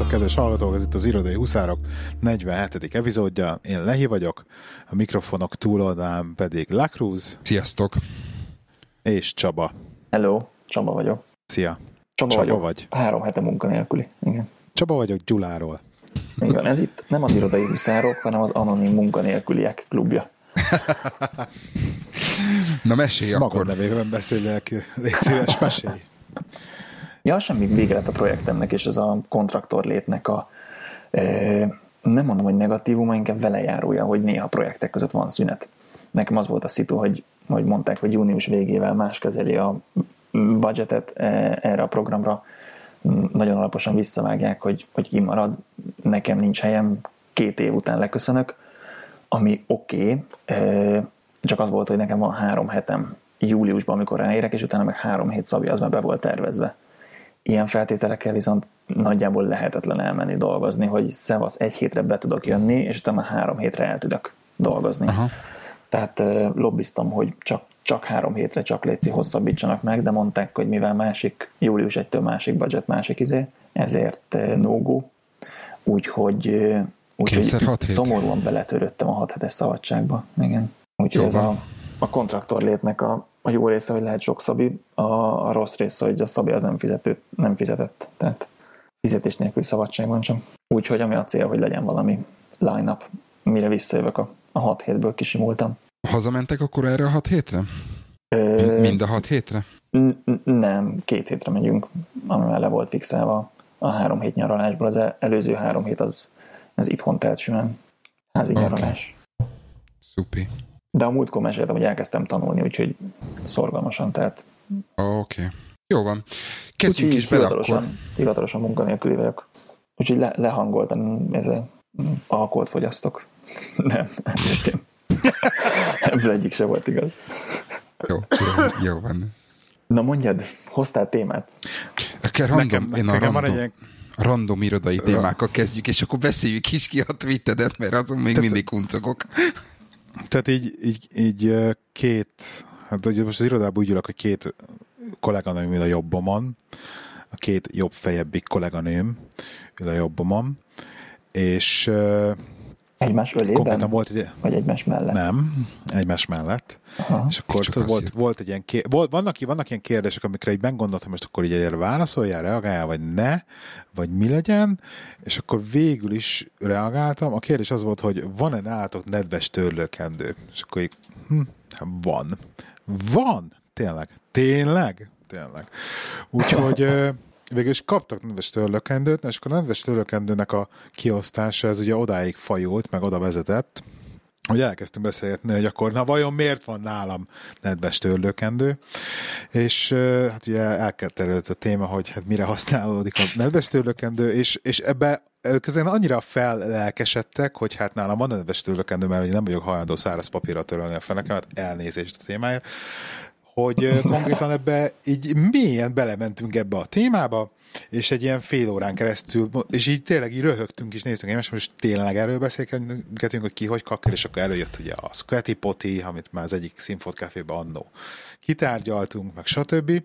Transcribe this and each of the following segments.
Sziasztok, kedves hallgatók! Ez itt az Irodai Huszárok 47. epizódja. Én Lehi vagyok, a mikrofonok túloldán pedig Lacruz. Sziasztok! És Csaba. Hello, Csaba vagyok. Szia! Csaba, Csaba vagyok. vagy. Három hete munkanélküli. Igen. Csaba vagyok Gyuláról. Igen, ez itt nem az Irodai Huszárok, hanem az Anonim Munkanélküliek klubja. Na mesélj Magad akkor. nevében beszélek, légy szíves, mesélj. Ja, semmi vége lett a projektemnek, és ez a kontraktor létnek a e, nem mondom, hogy negatívuma, inkább velejárója, hogy néha a projektek között van szünet. Nekem az volt a szitu, hogy, hogy mondták, hogy június végével más kezeli a budgetet e, erre a programra, nagyon alaposan visszavágják, hogy, hogy kimarad, nekem nincs helyem, két év után leköszönök, ami oké, okay, csak az volt, hogy nekem van három hetem júliusban, amikor ráérek, és utána meg három hét szabja, az már be volt tervezve. Ilyen feltételekkel viszont nagyjából lehetetlen elmenni dolgozni, hogy szevasz egy hétre be tudok jönni, és utána három hétre el tudok dolgozni. Aha. Tehát lobbiztam, hogy csak, csak három hétre csak létszi hosszabbítsanak meg, de mondták, hogy mivel másik, július 1-től másik budget, másik izé, ezért no go. Úgyhogy, úgyhogy szomorúan beletöröttem a hat hetes szabadságba. Igen. Úgyhogy ez a, a kontraktor létnek a, a jó része, hogy lehet sok szabi, a, a rossz része, hogy a szabi az nem, fizető, nem fizetett. Tehát fizetés nélküli szabadság van csak. Úgyhogy ami a cél, hogy legyen valami line-up, mire visszajövök a, a hat hétből kisimultam. Hazamentek akkor erre a hat hétre? Ö... Mind a hat hétre? Nem, két hétre megyünk, amivel le volt fixelva a három hét nyaralásból. Az előző három hét az, az itthon telt simán. Házi okay. nyaralás. Szupi. De a múltkor meséltem, hogy elkezdtem tanulni, úgyhogy szorgalmasan, tehát... Oké. Okay. Jó van. Kezdjünk is bele hivatalosan, akkor. Hivatalosan munkanélküli vagyok. Úgyhogy le, lehangoltam, ezzel alkoholt fogyasztok. nem, nem értem. Ebből egyik se volt igaz. Jó, jó, jó van. Na mondjad, hoztál témát? Akár random, nekem, én a random, van egy random irodai témákkal kezdjük, és akkor beszéljük is ki a twittedet, mert azon még Tehát, mindig kuncogok. Tehát így, így, így két, hát ugye most az irodában úgy ülök, hogy két kolléganőm ül a jobbomon, a két jobb fejebbik kolléganőm ül a jobbomon, és Egymás ölében? Volt egy... Vagy egymás mellett? Nem, egymás mellett. Aha. És akkor tudod, volt, volt egy ilyen kér... volt, vannak, vannak ilyen kérdések, amikre így meggondoltam, most akkor így egyre válaszoljál, reagáljál, vagy ne, vagy mi legyen, és akkor végül is reagáltam. A kérdés az volt, hogy van-e nálatok nedves törlőkendő? És akkor így, hm, van. Van! Tényleg. Tényleg? Tényleg. Úgyhogy végül is kaptak nedves törlökendőt, és akkor a nedves törlökendőnek a kiosztása ez ugye odáig fajult, meg oda vezetett, hogy elkezdtünk beszélgetni, hogy akkor na vajon miért van nálam nedves törlőkendő, és hát ugye elkerült a téma, hogy hát mire használódik a nedves törlőkendő, és, és ebbe ők ezen annyira fellelkesedtek, hogy hát nálam van nedves törlőkendő, mert ugye nem vagyok hajlandó száraz papírra törölni a fenekemet, elnézést a témáért, hogy konkrétan ebbe így mélyen belementünk ebbe a témába, és egy ilyen fél órán keresztül, és így tényleg így röhögtünk is, néztünk és most tényleg erről beszélgetünk, hogy ki hogy kakkel, és akkor előjött ugye a Squatty Potty, amit már az egyik Sinfot Cafébe annó kitárgyaltunk, meg stb.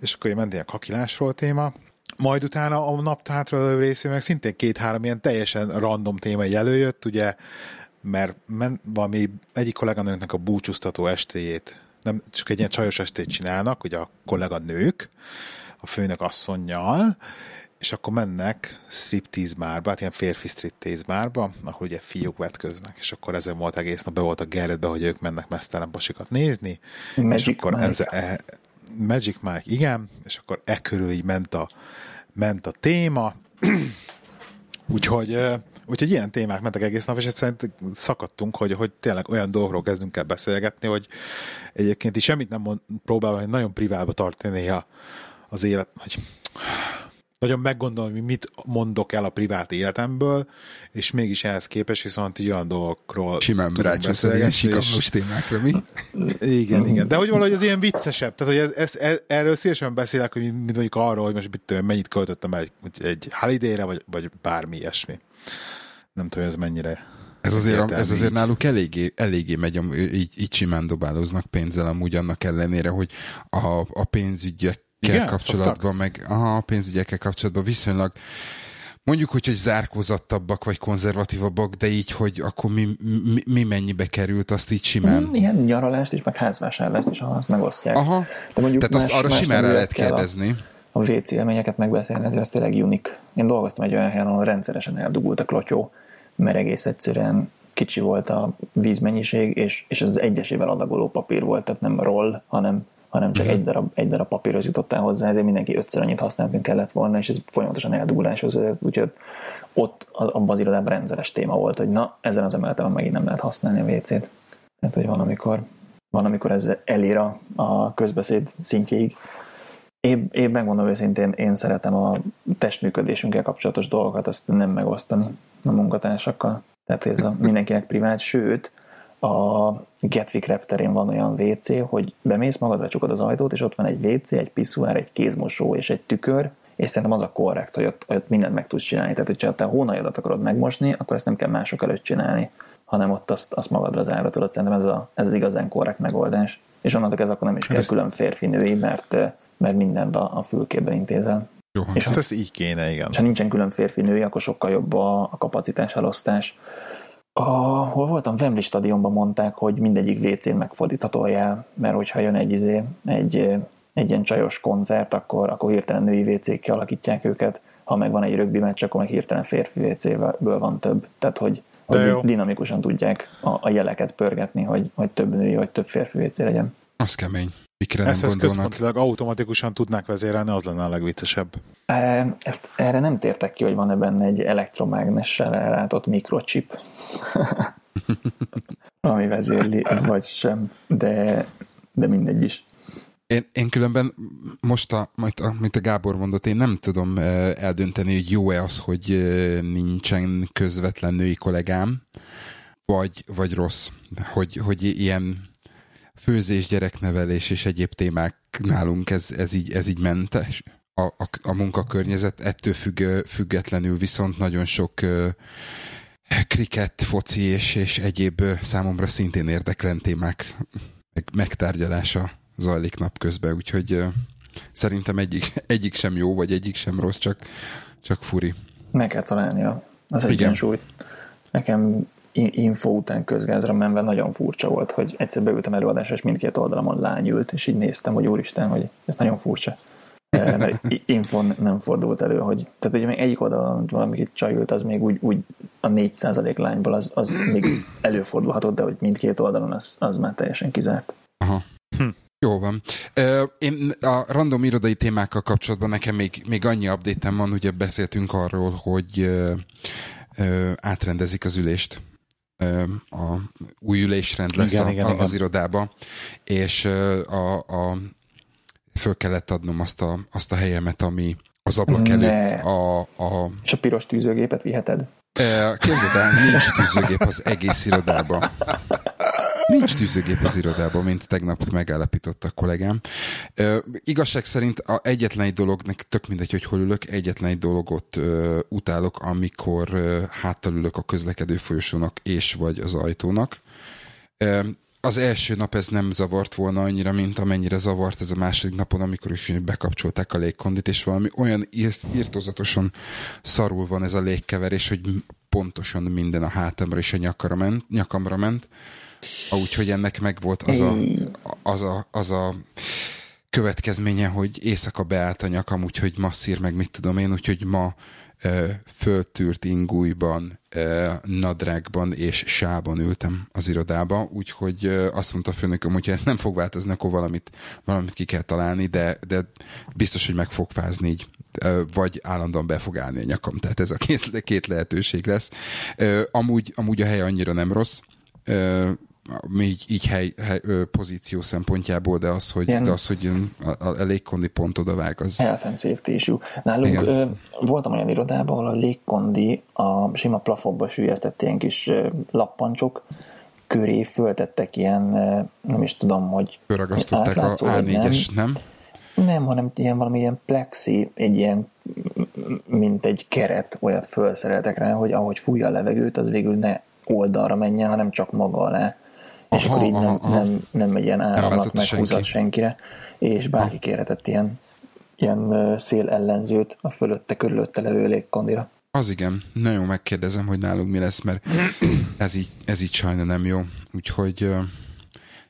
És akkor ment ilyen kakilásról téma, majd utána a nap hátra részén meg szintén két-három ilyen teljesen random téma előjött, ugye, mert men, valami egyik kolléganőnknek a búcsúztató estéjét nem csak egy ilyen csajos estét csinálnak, ugye a kollega nők, a főnök asszonynal, és akkor mennek striptease bárba, hát ilyen férfi striptease bárba, ahol ugye fiúk vetköznek, és akkor ezen volt egész nap, be volt a Gerretbe, hogy ők mennek mesztelen pasikat nézni, Magic és akkor Mike. Ez, e, Magic Mike, igen, és akkor e körül így ment a, ment a téma, úgyhogy Úgyhogy ilyen témák mentek egész nap, és egyszerűen szakadtunk, hogy, hogy tényleg olyan dolgokról kezdünk el beszélgetni, hogy egyébként is semmit nem mond, próbálva, hogy nagyon priválba tartani a, az élet, hogy nagyon meggondolom, hogy mit mondok el a privát életemből, és mégis ehhez képest viszont így olyan dolgokról Simán beszélgetni. Sikamlós témákra, mi? Igen, igen. De hogy valahogy az ilyen viccesebb. Tehát, hogy ez, ez, ez, erről szívesen beszélek, hogy mondjuk arról, hogy most mit, mennyit költöttem egy, egy holiday vagy, vagy bármi ilyesmi. Nem tudom, ez mennyire ez azért, ez azért náluk eléggé, eléggé megy, így, így simán dobálóznak pénzzel amúgy annak ellenére, hogy a, a pénzügyekkel Igen, kapcsolatban, szoktak? meg aha, a pénzügyekkel kapcsolatban viszonylag mondjuk, hogy, hogy zárkózattabbak vagy konzervatívabbak, de így, hogy akkor mi, mi, mi mennyibe került, azt így simán. Mm, ilyen nyaralást is, meg házvásárlást is, azt megosztják. Aha, de mondjuk tehát más, azt arra simán rá lehet kérdezni. A, a WC élményeket megbeszélni, ezért ez tényleg unik. Én dolgoztam egy olyan helyen, ahol rendszeresen eldugult a klotyó, mert egész egyszerűen kicsi volt a vízmennyiség, és, és az egyesével adagoló papír volt, tehát nem roll, hanem hanem csak uh-huh. egy, darab, egy darab papírhoz jutottál hozzá, ezért mindenki ötször annyit használt, mint kellett volna, és ez folyamatosan elduguláshoz, úgyhogy ott abban az irodában rendszeres téma volt, hogy na, ezen az emeleten megint nem lehet használni a WC-t. Tehát, hogy van, amikor, van, amikor ez elér a, a közbeszéd szintjéig. Én, én megmondom őszintén, én szeretem a testműködésünkkel kapcsolatos dolgokat, azt nem megosztani a munkatársakkal. Tehát ez a mindenkinek privát, sőt, a Gatwick repterén van olyan WC, hogy bemész, magadra csukod az ajtót, és ott van egy WC, egy piszuár, egy kézmosó és egy tükör, és szerintem az a korrekt, hogy ott, ott mindent meg tudsz csinálni. Tehát, hogyha te a hónajadat akarod megmosni, akkor ezt nem kell mások előtt csinálni, hanem ott azt, azt magadra zárva tudod. Szerintem ez, a, ez az igazán korrekt megoldás. És onnantól ez akkor nem is hát kell ez... külön férfi-női, mert, mert mindent a, a fülkében intézel. Jó, és hát ezt így kéne, igen. És ha nincsen külön férfi-női, akkor sokkal jobb a, a kapacitás elosztás. A, hol voltam? Wembley stadionban mondták, hogy mindegyik WC-n megfordítható a jel, mert hogyha jön egy, izé, egy, egy ilyen csajos koncert, akkor, akkor hirtelen női WC-k kialakítják őket, ha meg van egy rögbi meccs, akkor meg hirtelen férfi WC-ből van több. Tehát, hogy, hogy dinamikusan tudják a, a jeleket pörgetni, hogy, hogy több női vagy több férfi WC legyen. Az kemény. Mikre nem ezt központilag automatikusan tudnák vezérelni, az lenne a legviccesebb. Ezt, erre nem tértek ki, hogy van-e benne egy elektromágnessel ellátott mikrochip, ami vezérli, vagy sem, de, de mindegy is. Én, én különben most, a, majd a, mint a Gábor mondott, én nem tudom eldönteni, hogy jó-e az, hogy nincsen közvetlen női kollégám, vagy, vagy rossz, hogy, hogy ilyen főzés, gyereknevelés és egyéb témák nálunk ez, ez, így, ez így mentes. A, a, a munkakörnyezet ettől függ, függetlenül viszont nagyon sok uh, kriket, foci és, és egyéb számomra szintén érdeklen témák meg, megtárgyalása zajlik napközben, úgyhogy szerintem egyik, egyik sem jó, vagy egyik sem rossz, csak, csak furi. Meg kell találni az egyensúlyt. Nekem info után közgázra menve nagyon furcsa volt, hogy egyszer beültem előadásra, és mindkét oldalamon lány ült, és így néztem, hogy úristen, hogy ez nagyon furcsa. Mert infon nem fordult elő, hogy tehát ugye még egyik oldalon valami csaj ült, az még úgy, úgy a 4% lányból az, az még előfordulhatott, de hogy mindkét oldalon az, az már teljesen kizárt. Aha. Hm. Jó van. Én a random irodai témákkal kapcsolatban nekem még, még annyi update van, ugye beszéltünk arról, hogy átrendezik az ülést a új ülésrend lesz igen, a, igen, a, igen. az irodába, és a, a, föl kellett adnom azt a, azt a helyemet, ami az ablak előtt a, a... És a piros tűzőgépet viheted? Képzeld el, nincs tűzőgép az egész irodában. Nincs tűzőgép az irodában, mint tegnap megállapította a kollégám. Uh, igazság szerint a egyetlen egy dolog, tök mindegy, hogy hol ülök, egyetlen egy dologot uh, utálok, amikor uh, háttal ülök a közlekedő folyosónak és vagy az ajtónak. Uh, az első nap ez nem zavart volna annyira, mint amennyire zavart ez a második napon, amikor is bekapcsolták a légkondit, és valami olyan írtózatosan szarul van ez a légkeverés, hogy pontosan minden a hátamra és a nyakamra ment, nyakamra ment Úgyhogy ennek meg volt az a, az a, az a következménye, hogy éjszaka beállt a nyakam, úgyhogy masszír meg mit tudom én, úgyhogy ma ö, föltűrt ingújban, ö, nadrágban és sában ültem az irodába, úgyhogy ö, azt mondta a főnököm, hogyha ez nem fog változni, akkor valamit, valamit ki kell találni, de, de biztos, hogy meg fog fázni így vagy állandóan be fog állni a nyakam. Tehát ez a két, két lehetőség lesz. Amúgy, amúgy a hely annyira nem rossz, így, így hely, hely, pozíció szempontjából, de az, hogy, de az, hogy a, a, a légkondi pont odavág, az... Health and safety issue. Nálunk ö, voltam olyan irodában, ahol a légkondi a sima plafonba sűjesztett ilyen kis lappancsok köré föltettek ilyen, nem is tudom, hogy... Fölragasztották a A4-es, nem? nem? Nem, hanem ilyen valami ilyen plexi, egy ilyen mint egy keret, olyat felszereltek rá, hogy ahogy fújja a levegőt, az végül ne oldalra menjen, hanem csak maga alá. Aha, és akkor így nem, aha. nem, nem egy ilyen áramlat meghúzat senki. senkire, és bárki aha. kérhetett ilyen, ilyen szél ellenzőt a fölötte, körülötte levő légkondira. Az igen. Nagyon megkérdezem, hogy nálunk mi lesz, mert ez így, ez így sajna nem jó. Úgyhogy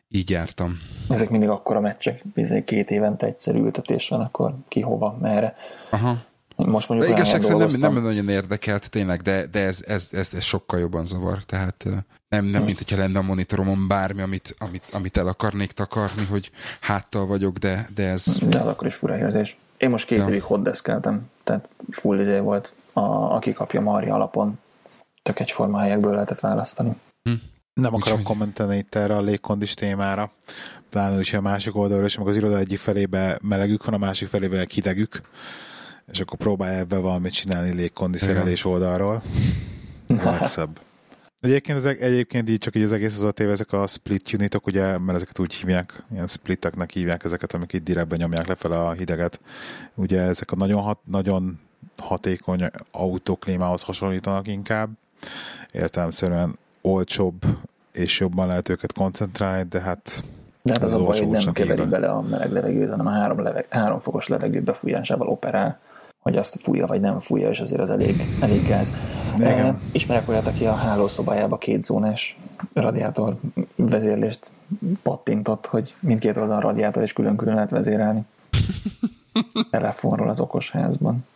így jártam. Ezek mindig akkora meccsek, bizony két évente egyszer ültetés van, akkor ki hova, merre. Aha. Most mondjuk de igazság szerint nem, nem nagyon érdekelt tényleg, de, de ez, ez, ez, ez, sokkal jobban zavar. Tehát nem, nem mint hogyha lenne a monitoromon bármi, amit, amit, amit el akarnék takarni, hogy háttal vagyok, de, de ez... De az akkor is fura érzés. Én most két ja. évig hoddeszkeltem, tehát full izé volt, a, aki kapja Marja alapon. Tök egyforma helyekből lehetett választani. Hm. Nem akarok kommentelni itt erre a légkondis témára. Pláne, hogyha a másik oldalról, és az iroda egyik felébe melegük van, a másik felébe hidegük és akkor próbálj ebbe valamit csinálni légkondiszerelés oldalról. A legszebb. Egyébként, ezek, egyébként így csak így az egész az a téve, ezek a split unitok, ugye, mert ezeket úgy hívják, ilyen splitteknek hívják ezeket, amik itt direktben nyomják lefele a hideget. Ugye ezek a nagyon, hat, nagyon hatékony autóklímához hasonlítanak inkább. Értelemszerűen olcsóbb és jobban lehet őket koncentrálni, de hát de hát az, az a baj, hogy nem keverik bele a meleg levegőt, hanem a három, leveg, három fokos levegő befújásával operál hogy azt fújja vagy nem fújja, és azért az elég, elég gáz. Ismerek olyat, aki a hálószobájába két zónás radiátor vezérlést pattintott, hogy mindkét oldalon radiátor és külön-külön lehet vezérelni. Telefonról az okos házban.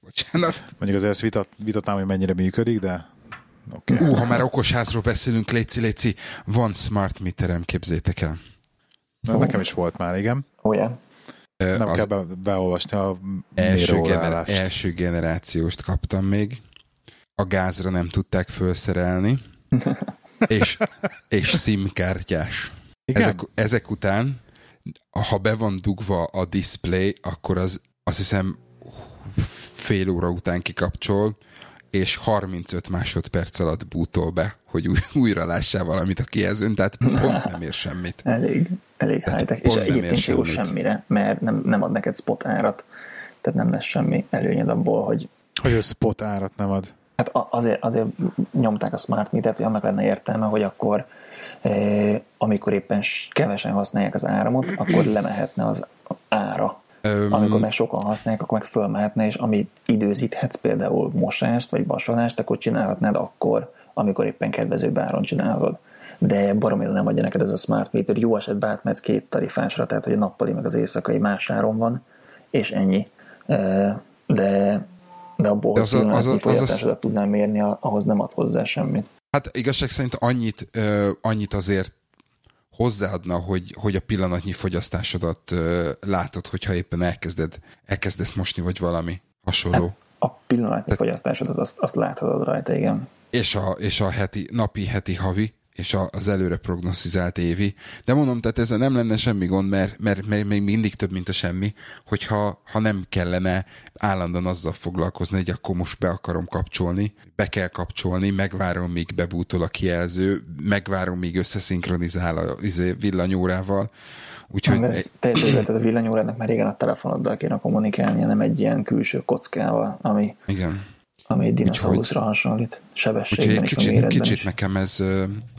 Bocsánat. Mondjuk azért ezt vitat, vitatnám, hogy mennyire működik, de Okay. Ú, ha már okos házról beszélünk, léci, léci, van smart meterem, képzétek el. Na, oh. Nekem is volt már, igen. Oh, yeah. Nem az kell be, beolvasni a első, gener- első generációst kaptam még. A gázra nem tudták felszerelni. és, és simkártyás. Ezek, ezek után, ha be van dugva a display, akkor az azt hiszem fél óra után kikapcsol, és 35 másodperc alatt bútol be, hogy új, újra lássál valamit a kijelzőn, tehát pont nem ér semmit. Elég, elég high És egyébként jó semmire, mert nem, nem ad neked spot árat, tehát nem lesz semmi előnyed abból, hogy... Hogy a spot árat nem ad? Hát azért, azért nyomták a smart meter hogy annak lenne értelme, hogy akkor eh, amikor éppen kevesen használják az áramot, akkor lemehetne az ára Um, Amikor meg sokan használják, akkor meg fölmehetne, és ami időzíthetsz például mosást vagy vasolást, akkor csinálhatnád akkor, amikor éppen kedvező báron csinálod. De baromira nem adja neked ez a smart meter. Jó esetben átmetsz két tarifásra, tehát hogy a nappali meg az éjszakai más áron van, és ennyi. De, de abból, hogy az, az, az, az, az, tudnál mérni, ahhoz nem ad hozzá semmit. Hát igazság szerint annyit, annyit azért hozzáadna, hogy, hogy a pillanatnyi fogyasztásodat uh, látod, hogyha éppen elkezded, elkezdesz mosni, vagy valami hasonló. Hát a pillanatnyi Te... fogyasztásodat azt, azt láthatod rajta, igen. És a, és a heti, napi, heti, havi és az előre prognosztizált évi. De mondom, tehát ezzel nem lenne semmi gond, mert, mert, mert még mindig több, mint a semmi, hogyha ha nem kellene állandóan azzal foglalkozni, hogy akkor most be akarom kapcsolni, be kell kapcsolni, megvárom, míg bebútol a kijelző, megvárom, míg összeszinkronizál a izé, villanyórával. Úgyhogy... Ez teljesen tehát a villanyórának már régen a telefonoddal kéne kommunikálnia, nem egy ilyen külső kockával, ami Igen ami egy dinoszauruszra hasonlít, sebességben úgyhogy kicsit, kicsit is. nekem ez,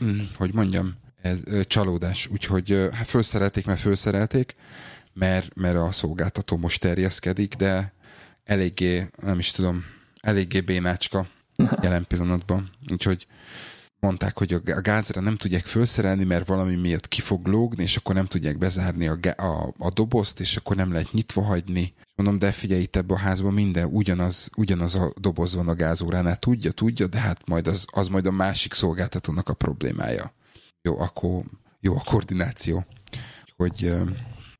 mm, hogy mondjam, ez csalódás. Úgyhogy hát felszerelték, mert felszerelték, mert, mert a szolgáltató most terjeszkedik, de eléggé, nem is tudom, eléggé bénácska jelen pillanatban. Úgyhogy mondták, hogy a gázra nem tudják felszerelni, mert valami miatt ki fog lógni, és akkor nem tudják bezárni a, a, a dobozt, és akkor nem lehet nyitva hagyni. Mondom, de figyelj, itt ebben a házban minden ugyanaz, ugyanaz a doboz van a gázóránál. Tudja, tudja, de hát majd az, az majd a másik szolgáltatónak a problémája. Jó, akkor jó a koordináció. Hogy,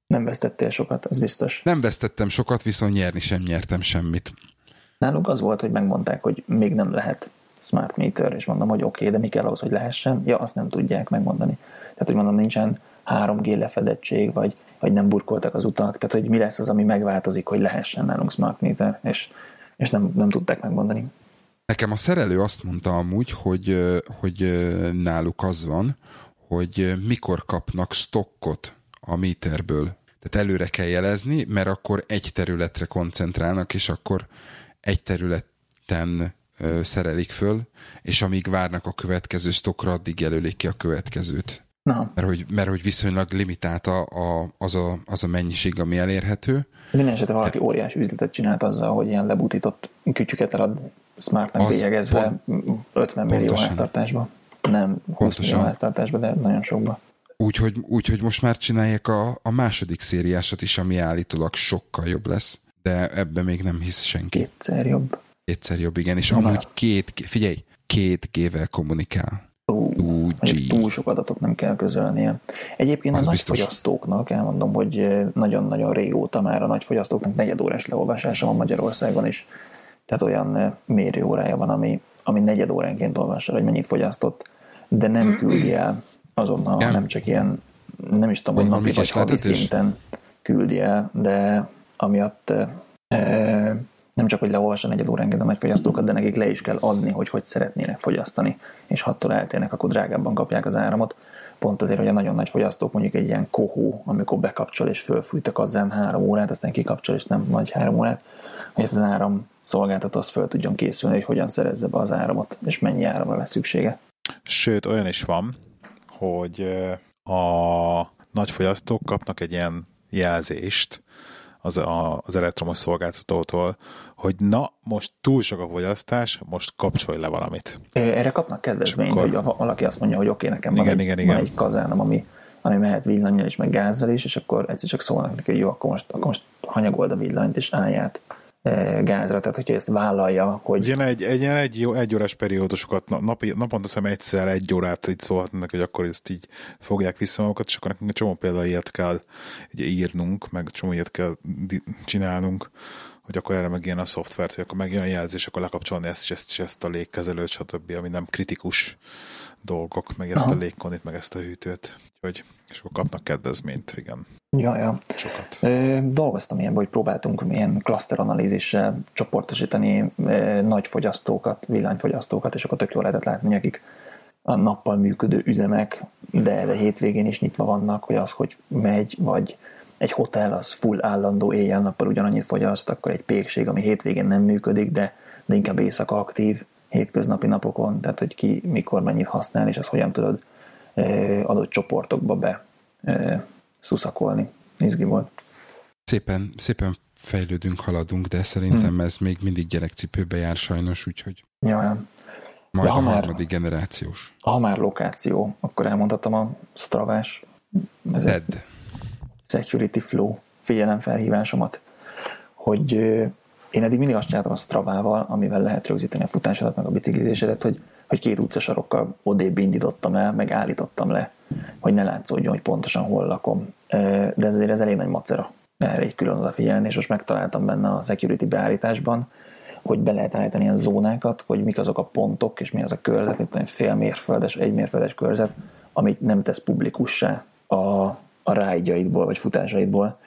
nem vesztettél sokat, az biztos. Nem vesztettem sokat, viszont nyerni sem nyertem semmit. Nálunk az volt, hogy megmondták, hogy még nem lehet smart meter, és mondom, hogy oké, okay, de mi kell ahhoz, hogy lehessen? Ja, azt nem tudják megmondani. Tehát, hogy mondom, nincsen 3G lefedettség, vagy vagy nem burkoltak az utak, tehát hogy mi lesz az, ami megváltozik, hogy lehessen nálunk smart meter, és, és nem, nem tudták megmondani. Nekem a szerelő azt mondta amúgy, hogy, hogy náluk az van, hogy mikor kapnak stokkot a méterből. Tehát előre kell jelezni, mert akkor egy területre koncentrálnak, és akkor egy területen szerelik föl, és amíg várnak a következő stokkra, addig jelölik ki a következőt. Na. Mert, hogy, mert hogy viszonylag limitált a, a, az, a, az a mennyiség, ami elérhető. Minden esetre valaki De... óriási üzletet csinált azzal, hogy ilyen lebutított kütyüket elad smartnak bélyegezve 50 millió háztartásba. Nem 20 Pontosan. millió háztartásba, de nagyon sokba. Úgyhogy úgy, hogy most már csinálják a, a második szériásat is, ami állítólag sokkal jobb lesz, de ebben még nem hisz senki. Kétszer jobb. Kétszer jobb, igen, és Na. amúgy két, figyelj, két G-vel kommunikál. Ú, túl sok adatot nem kell közölnie. Egyébként Az a nagyfogyasztóknak, elmondom, hogy nagyon-nagyon régóta már a nagyfogyasztóknak negyedórás leolvasása van Magyarországon is. Tehát olyan mérőórája van, ami, ami negyed óránként olvassa, hogy mennyit fogyasztott, de nem küldi el azonnal, ja. hanem csak ilyen, nem is tudom, hogy napi vagy havi szinten küldi el, de amiatt e, nem csak, hogy leolvassa negyed óránként a nagy fogyasztókat, de nekik le is kell adni, hogy hogy szeretnének fogyasztani, és ha attól eltérnek, akkor drágábban kapják az áramot. Pont azért, hogy a nagyon nagy fogyasztók mondjuk egy ilyen kohó, amikor bekapcsol és fölfújt a kazán három órát, aztán kikapcsol és nem nagy három órát, hogy ez az áram szolgáltató az föl tudjon készülni, hogy hogyan szerezze be az áramot, és mennyi áramra lesz szüksége. Sőt, olyan is van, hogy a nagy fogyasztók kapnak egy ilyen jelzést az, a, az elektromos szolgáltatótól, hogy na, most túl sok a fogyasztás, most kapcsolj le valamit. Erre kapnak kedvezményt, akkor... hogy valaki azt mondja, hogy oké, okay, nekem igen, van, igen, egy, igen. van egy kazánom, ami, ami mehet villanyjal is, meg gázzal is, és akkor egyszer csak szólnak neki, hogy jó, akkor most, akkor most hanyagold a villanyt, és állját gázra, tehát hogyha ezt vállalja, hogy... Ilyen egy, egy, egy, jó, egy órás periódusokat, napi, naponta szem egyszer egy órát így szólhatnak, hogy akkor ezt így fogják vissza magukat, és akkor nekünk egy csomó például ilyet kell így írnunk, meg csomó ilyet kell csinálnunk, hogy akkor erre meg ilyen a szoftvert, hogy akkor megjön a jelzés, akkor lekapcsolni ezt, és ezt, és ezt a légkezelőt, stb., ami nem kritikus dolgok, meg ezt Aha. a légkonit, meg ezt a hűtőt. Úgyhogy, és akkor kapnak kedvezményt, igen. Ja, ja. Sokat. Ö, dolgoztam ilyenben, hogy próbáltunk ilyen klaszteranalízissel csoportosítani ö, nagy fogyasztókat, villanyfogyasztókat, és akkor tök jól lehetett látni, akik a nappal működő üzemek, de, de hétvégén is nyitva vannak, hogy az, hogy megy, vagy egy hotel az full állandó éjjel-nappal ugyanannyit fogyaszt, akkor egy pékség, ami hétvégén nem működik, de, de inkább éjszaka aktív, hétköznapi napokon, tehát hogy ki mikor mennyit használ, és azt hogyan tudod adott csoportokba be szuszakolni. Izgi volt. Szépen, szépen fejlődünk, haladunk, de szerintem hmm. ez még mindig gyerekcipőbe jár sajnos, úgyhogy ja, ja. majd ha a harmadik már, generációs. Ha már lokáció, akkor elmondhatom a Stravás Dead. Security Flow figyelemfelhívásomat, hogy én eddig mindig azt csináltam a Stravával, amivel lehet rögzíteni a futásodat, meg a biciklizésedet, hogy, hogy két utcasarokkal odébb indítottam el, meg állítottam le, hogy ne látszódjon, hogy pontosan hol lakom. De ezért ez elég nagy macera erre egy külön odafigyelni, és most megtaláltam benne a security beállításban, hogy be lehet állítani ilyen zónákat, hogy mik azok a pontok, és mi az a körzet, mint egy fél mérföldes, egy mérföldes körzet, amit nem tesz publikussá a, a rájdjaidból, vagy futásaidból.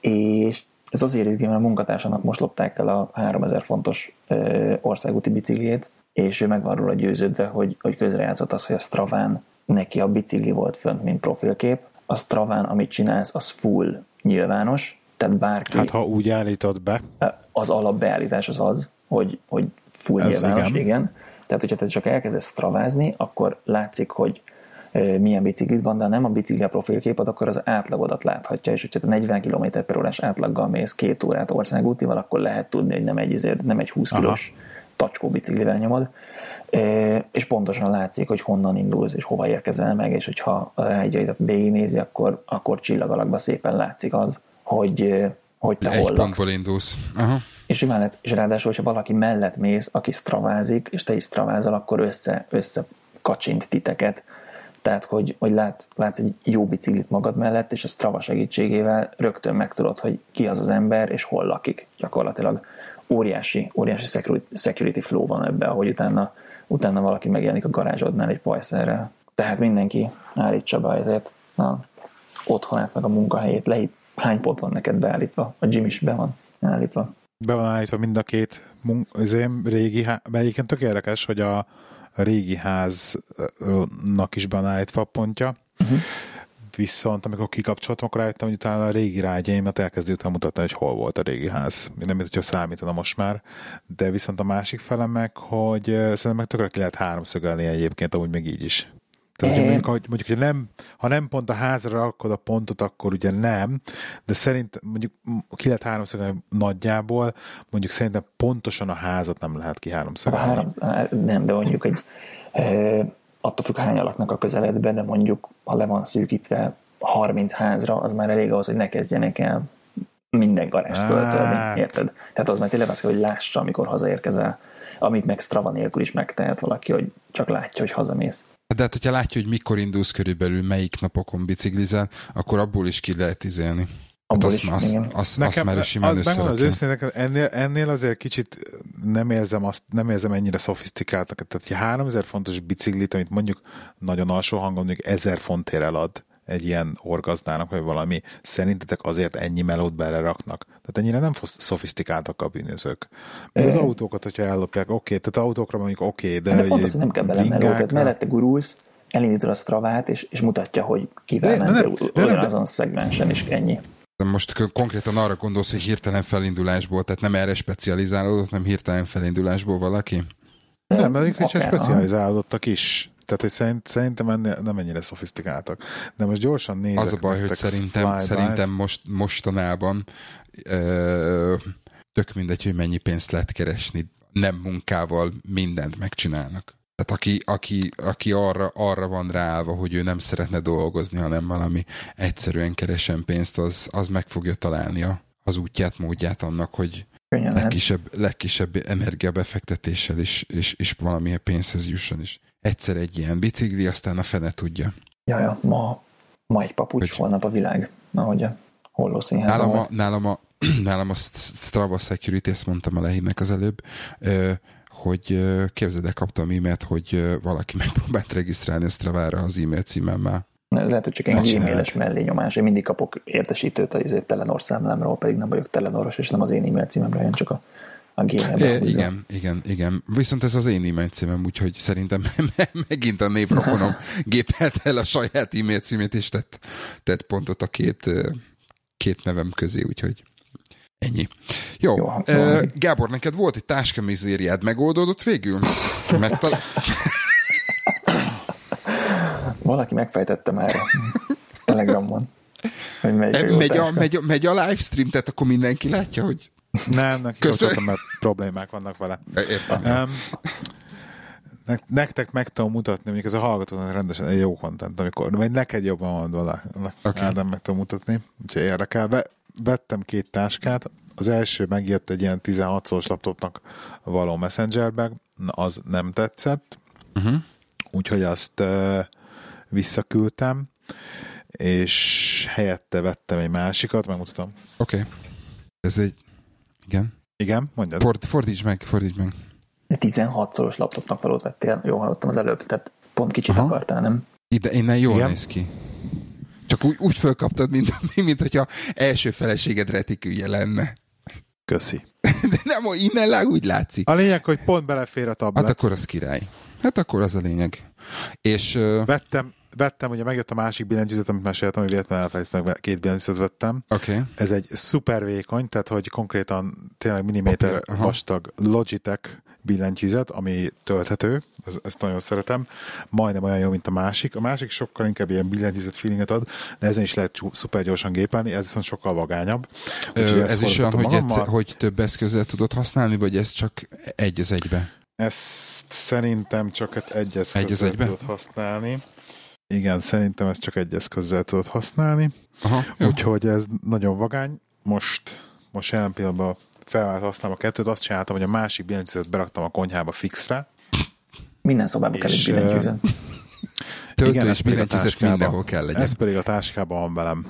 És ez azért izgi, mert a munkatársának most lopták el a 3000 fontos ö, országúti bicikliét, és ő meg van róla győződve, hogy, hogy közrejátszott az, hogy a Straván neki a bicikli volt fönt, mint profilkép. A Straván, amit csinálsz, az full nyilvános, tehát bárki... Hát ha úgy állítod be. Az alapbeállítás az az, hogy, hogy full Ez nyilvános, igen. igen. Tehát, hogyha te csak elkezdesz stravázni, akkor látszik, hogy milyen biciklit van, de nem a bicikli a profilképed, akkor az átlagodat láthatja, és hogyha te 40 km per órás átlaggal mész két órát országútival, akkor lehet tudni, hogy nem egy, nem egy 20 kilós tacskó biciklivel nyomod, és pontosan látszik, hogy honnan indulsz, és hova érkezel meg, és hogyha a hegyeidet végignézi, akkor, akkor csillagalakban szépen látszik az, hogy, hogy te Egy hol pontból indulsz. Aha. És, mellett, és ráadásul, hogyha valaki mellett mész, aki stravázik, és te is stravázol, akkor össze, össze kacsint titeket, tehát, hogy, hogy lát, látsz egy jó biciklit magad mellett, és a Strava segítségével rögtön megtudod, hogy ki az az ember, és hol lakik. Gyakorlatilag óriási, óriási security flow van ebbe, ahogy utána, utána valaki megjelenik a garázsodnál egy pajszerrel. Tehát mindenki állítsa be ezért a otthonát, meg a munkahelyét, le hány pont van neked beállítva? A gym is be van állítva. Be van állítva mind a két mun- régi, há- egyébként tök érdekes, hogy a, régi háznak is beállítva pontja, uh-huh. Viszont amikor kikapcsoltam, akkor rájöttem, hogy utána a régi rágyaimat elkezdő utána mutatni, hogy hol volt a régi ház. Nem, mint hogyha számítana most már, de viszont a másik fele meg, hogy szerintem meg tökre ki lehet háromszögelni egyébként, amúgy még így is. Tehát, hogy mondjuk, hogy mondjuk, hogy nem, ha nem pont a házra rakod a pontot, akkor ugye nem, de szerint mondjuk ki lehet háromszögelni nagyjából, mondjuk szerintem pontosan a házat nem lehet ki háromszögelni. Három, nem, de mondjuk egy attól függ, hány laknak a közeledbe, de mondjuk, ha le van szűkítve 30 házra, az már elég ahhoz, hogy ne kezdjenek el minden garást föltörni, hát. érted? Tehát az már tényleg az, hogy lássa, amikor hazaérkezel, amit meg Strava nélkül is megtehet valaki, hogy csak látja, hogy hazamész. De hát, hogyha látja, hogy mikor indulsz körülbelül, melyik napokon biciklizel, akkor abból is ki lehet izélni. Hát abból hát is, azt, igen. Azt, Nekem, azt már simán az, az őszintén, ennél, ennél azért kicsit nem érzem, azt, nem érzem ennyire szofisztikáltak. Tehát egy 3000 fontos biciklit, amit mondjuk nagyon alsó hangon mondjuk 1000 fontért elad, egy ilyen orgazdának, vagy valami, szerintetek azért ennyi melót beleraknak? Tehát ennyire nem szofisztikáltak a bűnözők. Még az autókat, hogyha ellopják, oké, okay, tehát autókra mondjuk oké, okay, de... de pont az, nem kell bele meló, tehát mellette gurulsz, elindítod a Stravát, és, és mutatja, hogy kivel de, mentél ugyanazon szegmensen, is ennyi. De most konkrétan arra gondolsz, hogy hirtelen felindulásból, tehát nem erre specializálódott, nem hirtelen felindulásból valaki? Nem, mert hogy specializálódottak is. Tehát, hogy szerint, szerintem ennél nem ennyire szofisztikáltak. De most gyorsan nézek. Az a baj, hogy szerintem, szerintem most, mostanában ö, tök mindegy, hogy mennyi pénzt lehet keresni. Nem munkával mindent megcsinálnak. Tehát aki, aki, aki arra, arra van ráállva, hogy ő nem szeretne dolgozni, hanem valami egyszerűen keresen pénzt, az, az meg fogja találni a, az útját, módját annak, hogy legkisebb, legkisebb energiabefektetéssel is, és, és valamilyen pénzhez jusson is. Egyszer egy ilyen bicikli, aztán a fene tudja. Ja, ja, ma, ma egy papucs, hogy... holnap a világ, ahogy a holló nálam a, nálam, a, nálam a Strava Security, ezt mondtam a lehívnek az előbb, hogy képzeld el, kaptam e-mailt, hogy valaki megpróbált regisztrálni a Strava-ra az e-mail címemmel. Lehet, hogy csak egy e-mailes mellényomás. Én mindig kapok értesítőt az Telenor számlámról, pedig nem vagyok Telenoros, és nem az én e-mail címemre jön, csak a a e, Igen, igen, igen. Viszont ez az én e-mail címem, úgyhogy szerintem megint a névrokonom gépelt el a saját e-mail címét, és tett, tett pontot a két, két nevem közé, úgyhogy ennyi. Jó, jó uh, Gábor, neked volt egy táskamizériád, megoldódott végül? Megtal- Valaki megfejtette már Telegramon. Hogy megy, e, megy, a, megy, a, megy a livestream, tehát akkor mindenki látja, hogy nem, neki Köszönöm. mert problémák vannak vele. Értem. Um, nektek meg tudom mutatni, mondjuk ez a hallgatónak rendesen egy jó content, amikor, vagy neked jobban van vele. Okay. Ádám meg tudom mutatni, úgyhogy érdekel. Be, vettem két táskát, az első megjött egy ilyen 16 szoros laptopnak való messengerbe, az nem tetszett, uh-huh. úgyhogy azt uh, visszaküldtem, és helyette vettem egy másikat, megmutatom. Oké. Okay. Ez egy igen. Igen, mondjad. Ford, fordíts meg, fordíts meg. 16-szoros laptopnak valót vettél, jól hallottam az előbb, tehát pont kicsit Aha. akartál, nem? Ide, innen jól Igen. néz ki. Csak úgy, úgy fölkaptad, mint, mint hogyha első feleséged retikülje lenne. Köszi. De nem, innen lág úgy látszik. A lényeg, hogy pont belefér a tablet. Hát akkor az király. Hát akkor az a lényeg. És... Vettem, vettem, ugye megjött a másik billentyűzet, amit meséltem, hogy véletlenül elfelejtettem, két billentyűzetet vettem. Okay. Ez egy szuper vékony, tehát hogy konkrétan tényleg milliméter okay. vastag Logitech billentyűzet, ami tölthető, ez, ezt nagyon szeretem, majdnem olyan jó, mint a másik. A másik sokkal inkább ilyen billentyűzet feelinget ad, de ezen is lehet szuper gyorsan gépelni, ez viszont sokkal vagányabb. Ö, ez is olyan, hogy, egyszer, hogy több eszközzel tudod használni, vagy ez csak egy az egybe? Ezt szerintem csak egy eszközzel egy tudod használni. Igen, szerintem ezt csak egy eszközzel tudod használni. Aha, Úgyhogy ez nagyon vagány. Most, most jelen pillanatban felvált használom a kettőt, azt csináltam, hogy a másik billentyűzetet beraktam a konyhába fixre. Minden szobába kell egy billentyűzet. Töltő Igen, és billentyűzet mindenhol kell legyen. Ez pedig a táskában van velem.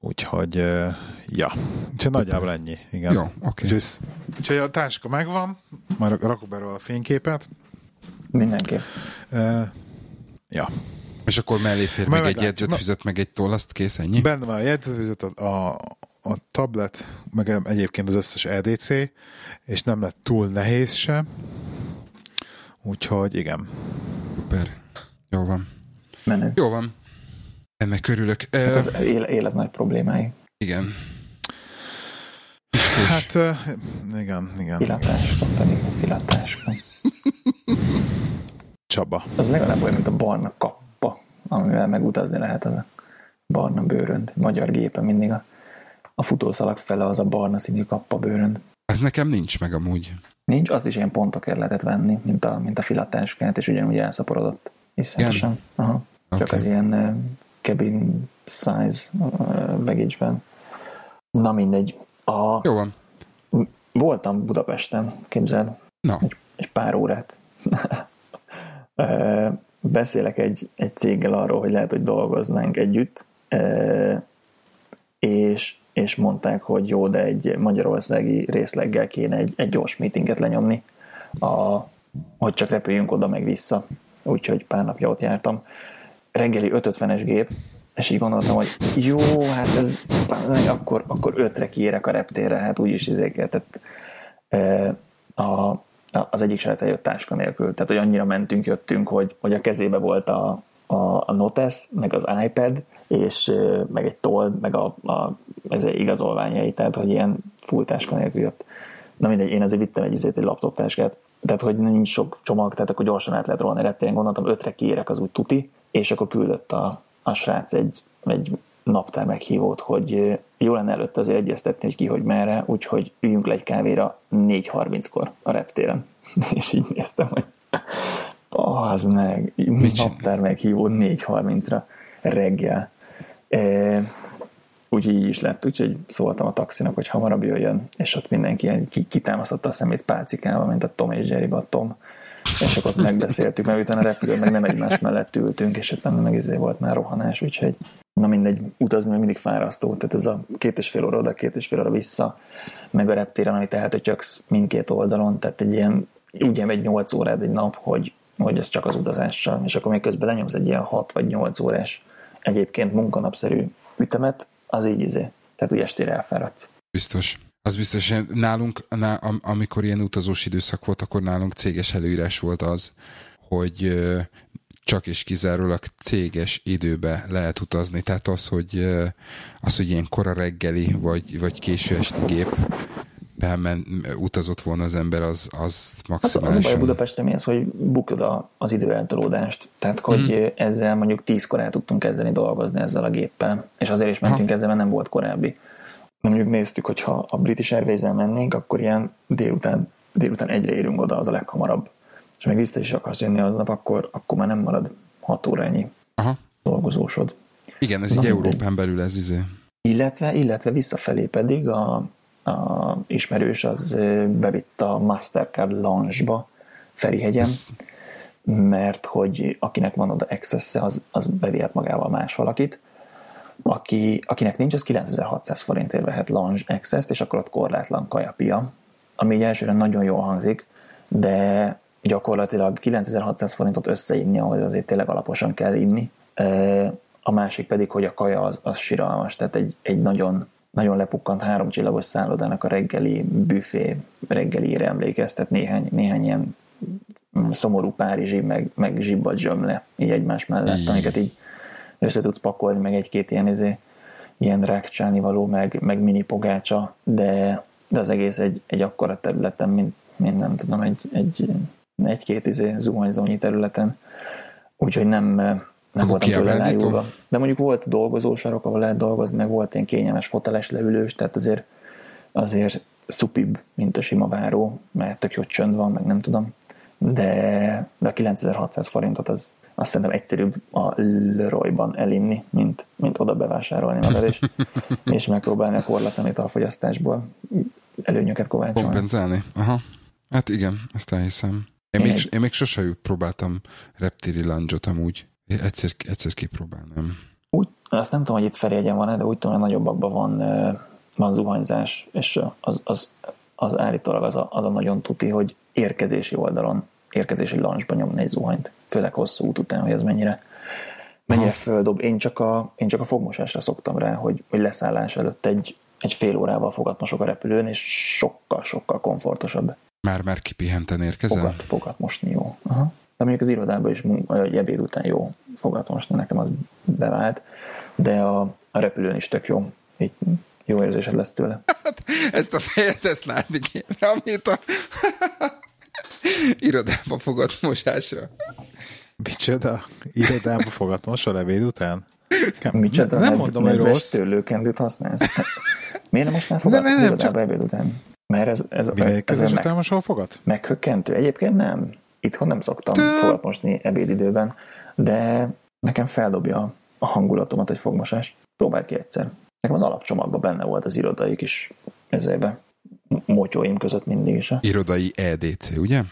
Úgyhogy, ja. Úgyhogy nagyjából ennyi. Igen. Jó, oké. Okay. Úgyhogy, úgyhogy a táska megvan, már rakok belőle a fényképet. Mindenképp. Uh, Ja. És akkor mellé fér még egy jegyzetfüzet, meg egy tollaszt, kész, ennyi? Benne van a jegyzetfüzet, a, a, a tablet, meg egyébként az összes EDC, és nem lett túl nehéz se. Úgyhogy igen. Super. Jó van. Menő. Jó van. Ennek körülök. Ez az élet nagy problémái. Igen. Hát, uh, igen, igen. Filatás van pedig, filatás van. Csaba. Az legalább olyan, mint a barna kappa, amivel megutazni lehet az a barna bőrönd. Magyar gépe mindig a, a futószalag fele az a barna színű kappa bőrönd. Ez nekem nincs meg amúgy. Nincs, azt is ilyen pontokért lehetett venni, mint a, mint a filatáskát, és ugyanúgy elszaporodott. Iszonyatosan. Aha. Csak okay. az ilyen uh, cabin size uh, baggage-ben. Na mindegy. A, Jó van. Voltam Budapesten, képzeld. Na. Egy, egy pár órát. Beszélek egy, egy céggel arról, hogy lehet, hogy dolgoznánk együtt, és, és mondták, hogy jó, de egy magyarországi részleggel kéne egy, egy gyors meetinget lenyomni, a, hogy csak repüljünk oda meg vissza. Úgyhogy pár napja ott jártam. Reggeli 550-es gép, és így gondoltam, hogy jó, hát ez akkor, akkor ötre kiérek a reptérre, hát úgyis izéket. A, az egyik srác eljött táska nélkül, tehát hogy annyira mentünk, jöttünk, hogy, hogy a kezébe volt a, a, a Notes, meg az iPad, és meg egy toll, meg a, a ez igazolványai, tehát hogy ilyen full táska nélkül jött. Na mindegy, én azért vittem egy, izét, egy laptoptáskát, tehát hogy nincs sok csomag, tehát akkor gyorsan át lehet rohanni reptéren, gondoltam, ötre kiérek az úgy tuti, és akkor küldött a, a srác egy, egy naptár meghívót, hogy jó lenne előtte azért egyeztetni, hogy ki, hogy merre, úgyhogy üljünk le egy kávéra 4.30-kor a reptéren. És így néztem, hogy az meg, naptár meghívó 4.30-ra reggel. E, úgyhogy így is lett, úgyhogy szóltam a taxinak, hogy hamarabb jöjjön, és ott mindenki kitámasztotta a szemét pálcikával, mint a Tom és Jerry a Tom és akkor ott megbeszéltük, mert utána a repülőn meg nem egymás mellett ültünk, és utána meg izé volt már rohanás, úgyhogy na mindegy, utazni meg mindig fárasztó, tehát ez a két és fél óra oda, két és fél óra vissza, meg a reptéren, amit eltötyöksz mindkét oldalon, tehát egy ilyen, úgy egy 8 órád egy nap, hogy, hogy ez csak az utazással, és akkor még közben lenyomsz egy ilyen 6 vagy 8 órás egyébként munkanapszerű ütemet, az így izé. Tehát úgy estére elfáradsz. Biztos. Az biztos, hogy nálunk, ná, amikor ilyen utazós időszak volt, akkor nálunk céges előírás volt az, hogy csak és kizárólag céges időbe lehet utazni. Tehát az, hogy, az, hogy ilyen kora reggeli, vagy, vagy késő esti gép bemen, utazott volna az ember, az, az maximálisan... Hát az a baj Budapestre mi az, hogy bukod az időeltolódást. Tehát, hogy mm. ezzel mondjuk tízkor el tudtunk kezdeni dolgozni ezzel a géppel, és azért is mentünk ha. ezzel, mert nem volt korábbi na mondjuk néztük, hogy ha a British airways mennénk, akkor ilyen délután, délután egyre érünk oda, az a leghamarabb. És meg vissza is akarsz jönni aznap, akkor, akkor már nem marad hat órányi Aha. dolgozósod. Igen, ez na, így Európán belül ez izé. Illetve, illetve visszafelé pedig a, a ismerős az bevitt a Mastercard Lounge-ba Ferihegyen, ez... mert hogy akinek van oda access az, az bevihet magával más valakit, aki, akinek nincs, az 9600 forintért vehet Lounge Access-t, és akkor ott korlátlan kajapia, ami így elsőre nagyon jól hangzik, de gyakorlatilag 9600 forintot összeinni, ahhoz azért tényleg alaposan kell inni. A másik pedig, hogy a kaja az, az siralmas, tehát egy, egy nagyon, nagyon lepukkant háromcsillagos szállodának a reggeli büfé reggelire emlékeztet néhány, néhány ilyen szomorú párizsi, meg, meg zsibbat zsömle így egymás mellett, amiket így össze tudsz pakolni, meg egy-két ilyen, izé, ilyen rákcsáni való, meg, meg mini pogácsa, de, de az egész egy, egy akkora területen, mint, mint nem tudom, egy, egy, egy-két izé, zuhanyzónyi területen. Úgyhogy nem, nem voltam tőle elájulva. De mondjuk volt dolgozósarok, ahol lehet dolgozni, meg volt ilyen kényelmes foteles leülős, tehát azért, azért szupibb, mint a sima váró, mert tök jó csönd van, meg nem tudom. De, de a 9600 forintot az, azt szerintem egyszerűbb a Leroyban elinni, mint, mint oda bevásárolni magad, és, és megpróbálni a korlatlanít a fogyasztásból előnyöket kovácsolni. Kompenzálni, aha. Hát igen, ezt elhiszem. Én, én még, én még sose próbáltam reptéri lunge amúgy. Egyszer, egyszer kipróbálnám. Úgy, azt nem tudom, hogy itt felégyen van de úgy tudom, hogy nagyobbakban van, van zuhanyzás, és az, az, az állítólag az a, az a nagyon tuti, hogy érkezési oldalon érkezési lunchba nyomni egy zuhanyt, főleg hosszú út után, hogy az mennyire, mennyire földob. Én csak, a, én csak a fogmosásra szoktam rá, hogy, hogy leszállás előtt egy, egy fél órával fogatmosok a repülőn, és sokkal-sokkal komfortosabb. Már, már kipihenten érkezel? Fogat, fogat mosni jó. Aha. De mondjuk az irodában is vagy ebéd után jó fogat mosni, nekem az bevált, de a, a repülőn is tök jó. Így jó érzésed lesz tőle. Hát, ezt a fejet, ezt látni kéne, amit a irodába fogott mosásra. Micsoda? Irodába fogatmosol ebéd után? Micsoda? Nem mondom, hogy rossz. tőlőkendőt használsz? Miért nem most már fogad ne, ne, az irodába csak... ebéd után? Mert ez, ez, ez, ez után mosol fogat? Meghökkentő. Egyébként nem. Itthon nem szoktam Te... fogatmosni ebédidőben, de nekem feldobja a hangulatomat egy fogmosás. Próbáld ki egyszer. Nekem az alapcsomagban benne volt az irodai kis ezébe motyóim között mindig is. Irodai EDC, ugye?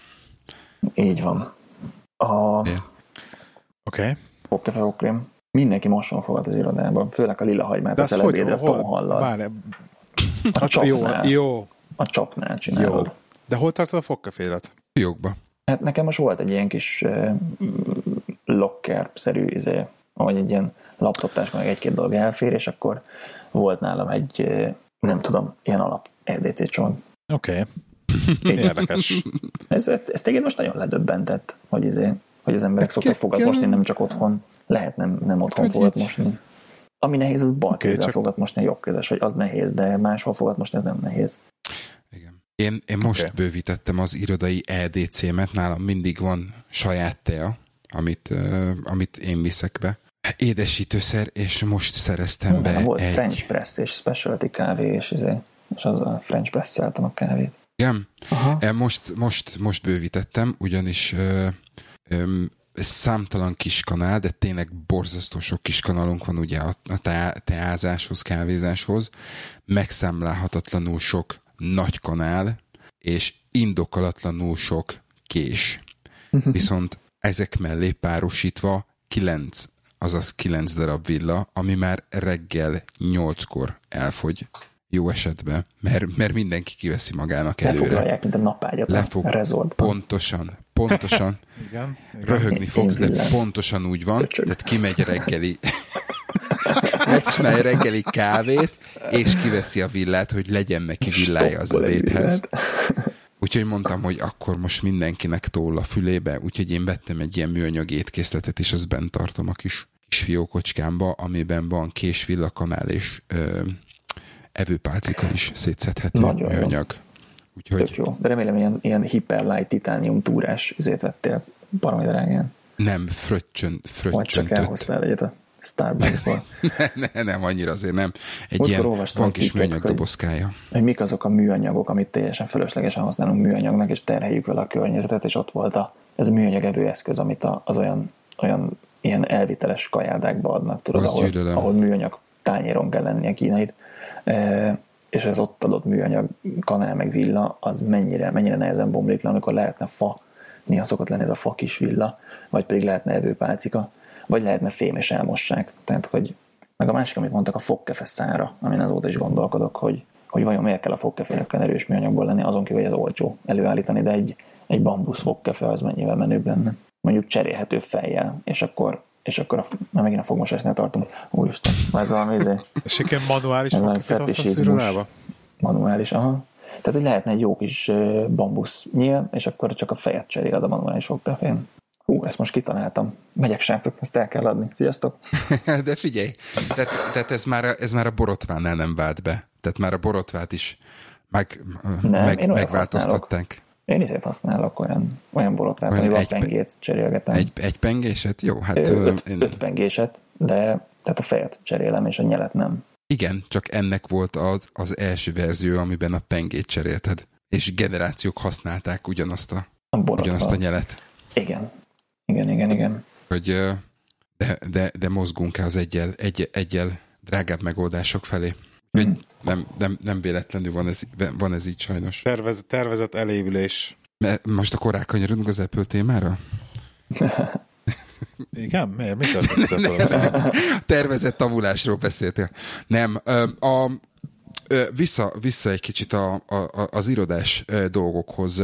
Így van. A... Oké. Okay. Fogkefeokrém. Mindenki mosson fogad az irodában, főleg a lila hagymát a szelebédre tonhallal. Várj, a csapnál. Jó, jó. A csapnál csinálod. Jó. De hol tartod a fogkefélet? Fiókba. Hát nekem most volt egy ilyen kis uh, locker-szerű, izé, vagy egy ilyen laptoptás, meg egy-két dolog elfér, és akkor volt nálam egy, uh, nem tudom, ilyen alap RDC csomag. Oké. Okay. Érdekes. ez, ez, téged most nagyon ledöbbentett, hogy, izé, hogy az emberek hát szoktak fogat mosni, nem csak otthon. Lehet nem, nem otthon fogat mosni. Ami nehéz, az bal okay, kézzel csak... fogat mosni, jobb kézes, vagy az nehéz, de máshol fogat mosni, ez nem nehéz. Én, én most okay. bővítettem az irodai EDC-met, nálam mindig van saját tea, amit, uh, amit én viszek be. Édesítőszer, és most szereztem be volt egy... French press és specialty kávé, és, izé, és az a French press a kávét. Igen? Aha. Most, most, most bővítettem, ugyanis ö, ö, számtalan kis kanál, de tényleg borzasztó sok kis kanalunk van ugye a, a teázáshoz, kávézáshoz, megszámlálhatatlanul sok nagy kanál, és indokolatlanul sok kés. Viszont ezek mellé párosítva kilenc, azaz kilenc darab villa, ami már reggel nyolckor elfogy jó esetben, mert, mert mindenki kiveszi magának előre. Lefoglalják, mint a napágyat Lefog... a. Pontosan, pontosan. igen, igen. Röhögni fogsz, de pontosan úgy van, Köcsög. tehát kimegy reggeli, megcsinálja reggeli kávét, és kiveszi a villát, hogy legyen neki villája az ebédhez. Úgyhogy mondtam, hogy akkor most mindenkinek tól a fülébe, úgyhogy én vettem egy ilyen műanyag étkészletet, és azt bent tartom a kis, kis fiókocskámba, amiben van kés, villakanál és ö, evőpálcika is szétszedhető Nagyon műanyag. Jó. Úgyhogy... Tök jó. De remélem ilyen, ilyen hiperlight titánium túrás üzét vettél baromi drágán. Nem, fröccsön, fröccsön. Vagy csak elhoztál egyet a Starbucksból. ne, ne, nem, annyira azért nem. Egy Ott ilyen van kis műanyag dobozkája. Hogy, hogy mik azok a műanyagok, amit teljesen fölöslegesen használunk műanyagnak, és terheljük vele a környezetet, és ott volt a, ez a műanyag evőeszköz, amit a, az olyan, olyan ilyen elviteles kajádákba adnak, tudod, ahol, ahol műanyag tányéron kell lennie kínait és az ott adott műanyag kanál meg villa, az mennyire, mennyire nehezen bomlik le, amikor lehetne fa, néha szokott lenni ez a fa kis villa, vagy pedig lehetne evőpálcika, vagy lehetne fém és elmossák. Tehát, hogy meg a másik, amit mondtak, a fogkefe szára, amin azóta is gondolkodok, hogy, hogy vajon miért kell a fogkefének erős műanyagból lenni, azon kívül, hogy ez olcsó előállítani, de egy, egy bambusz fogkefe az mennyivel menőbb lenne. Mondjuk cserélhető fejjel, és akkor és akkor a, már megint a fogmosásnál tartunk. Úristen, ez valami izé. És igen, manuális fogkefét Manuális, aha. Tehát, hogy lehetne egy jó kis bambusz nyíl, és akkor csak a fejet cseréled a manuális fogkefén. Hú, ezt most kitaláltam. Megyek, srácok, ezt el kell adni. Sziasztok! De figyelj, tehát, tehát ez, már ez már a borotvánál nem vált be. Tehát már a borotvát is meg, nem, meg, megváltoztatták. Használok. Én is használok olyan, olyan borotvát, olyan amivel egy, pengét cserélgetem. Egy, egy pengéset? Jó, hát... Öt, én... öt pengéset, de tehát a fejet cserélem, és a nyelet nem. Igen, csak ennek volt az, az első verzió, amiben a pengét cserélted. És generációk használták ugyanazt a, a ugyanazt a nyelet. Igen. Igen, igen, igen. Hogy de, de, de mozgunk-e az egyel, egy, egyel drágább megoldások felé? Hmm. Nem, nem, nem véletlenül van ez, van ez így sajnos. Tervez, tervezett elévülés. Mert most akkor rákanyarodunk az Apple témára? Igen? Miért? Mi történt Tervezett tavulásról beszéltél. Nem. A, vissza, vissza egy kicsit a, a, az irodás dolgokhoz.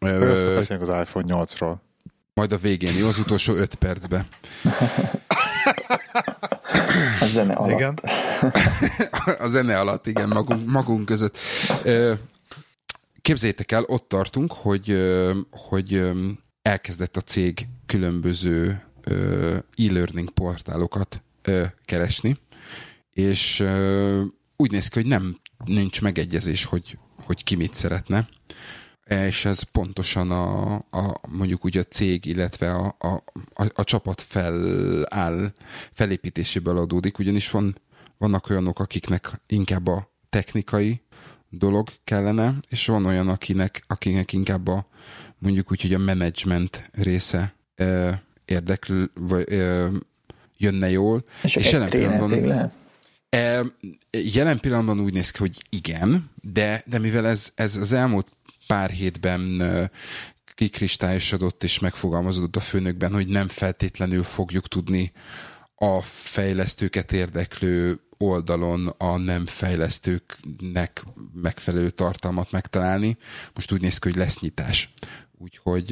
Ezt beszélünk az iPhone 8-ról. Majd a végén, jó, az utolsó öt percbe. A zene alatt. Igen. A zene alatt, igen, magunk, magunk között. Képzétek el, ott tartunk, hogy, hogy elkezdett a cég különböző e-learning portálokat keresni, és úgy néz ki, hogy nem nincs megegyezés, hogy, hogy ki mit szeretne. És ez pontosan a, a mondjuk úgy a cég, illetve a, a, a, a csapat feláll, felépítéséből adódik, ugyanis van, vannak olyanok, akiknek inkább a technikai dolog kellene, és van olyan, akinek, akinek inkább a mondjuk úgy, hogy a management része ö, érdekl, vagy ö, jönne jól. És, és jelen pillanatban, lehet? E, jelen pillanatban úgy néz ki, hogy igen, de, de mivel ez, ez az elmúlt pár hétben kikristályosodott és megfogalmazódott a főnökben, hogy nem feltétlenül fogjuk tudni a fejlesztőket érdeklő oldalon a nem fejlesztőknek megfelelő tartalmat megtalálni. Most úgy néz ki, hogy lesz nyitás. Úgyhogy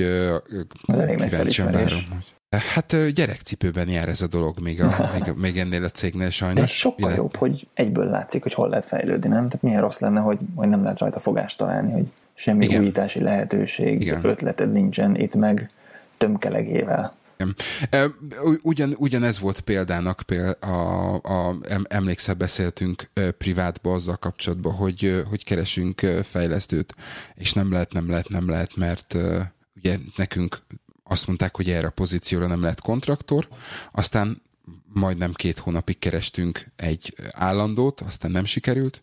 kíváncsian várom. Hogy... Hát gyerekcipőben jár ez a dolog még, a, még, még ennél a cégnél sajnos. De sokkal illet... jobb, hogy egyből látszik, hogy hol lehet fejlődni, nem? Tehát milyen rossz lenne, hogy, hogy nem lehet rajta fogást találni, hogy semmi Igen. újítási lehetőség, Igen. ötleted nincsen, itt meg tömkelegével. Ugyan, ugyanez volt példának, a, a, emlékszel, beszéltünk privátba azzal kapcsolatban, hogy, hogy keresünk fejlesztőt, és nem lehet, nem lehet, nem lehet, mert ugye nekünk azt mondták, hogy erre a pozícióra nem lehet kontraktor, aztán majdnem két hónapig kerestünk egy állandót, aztán nem sikerült,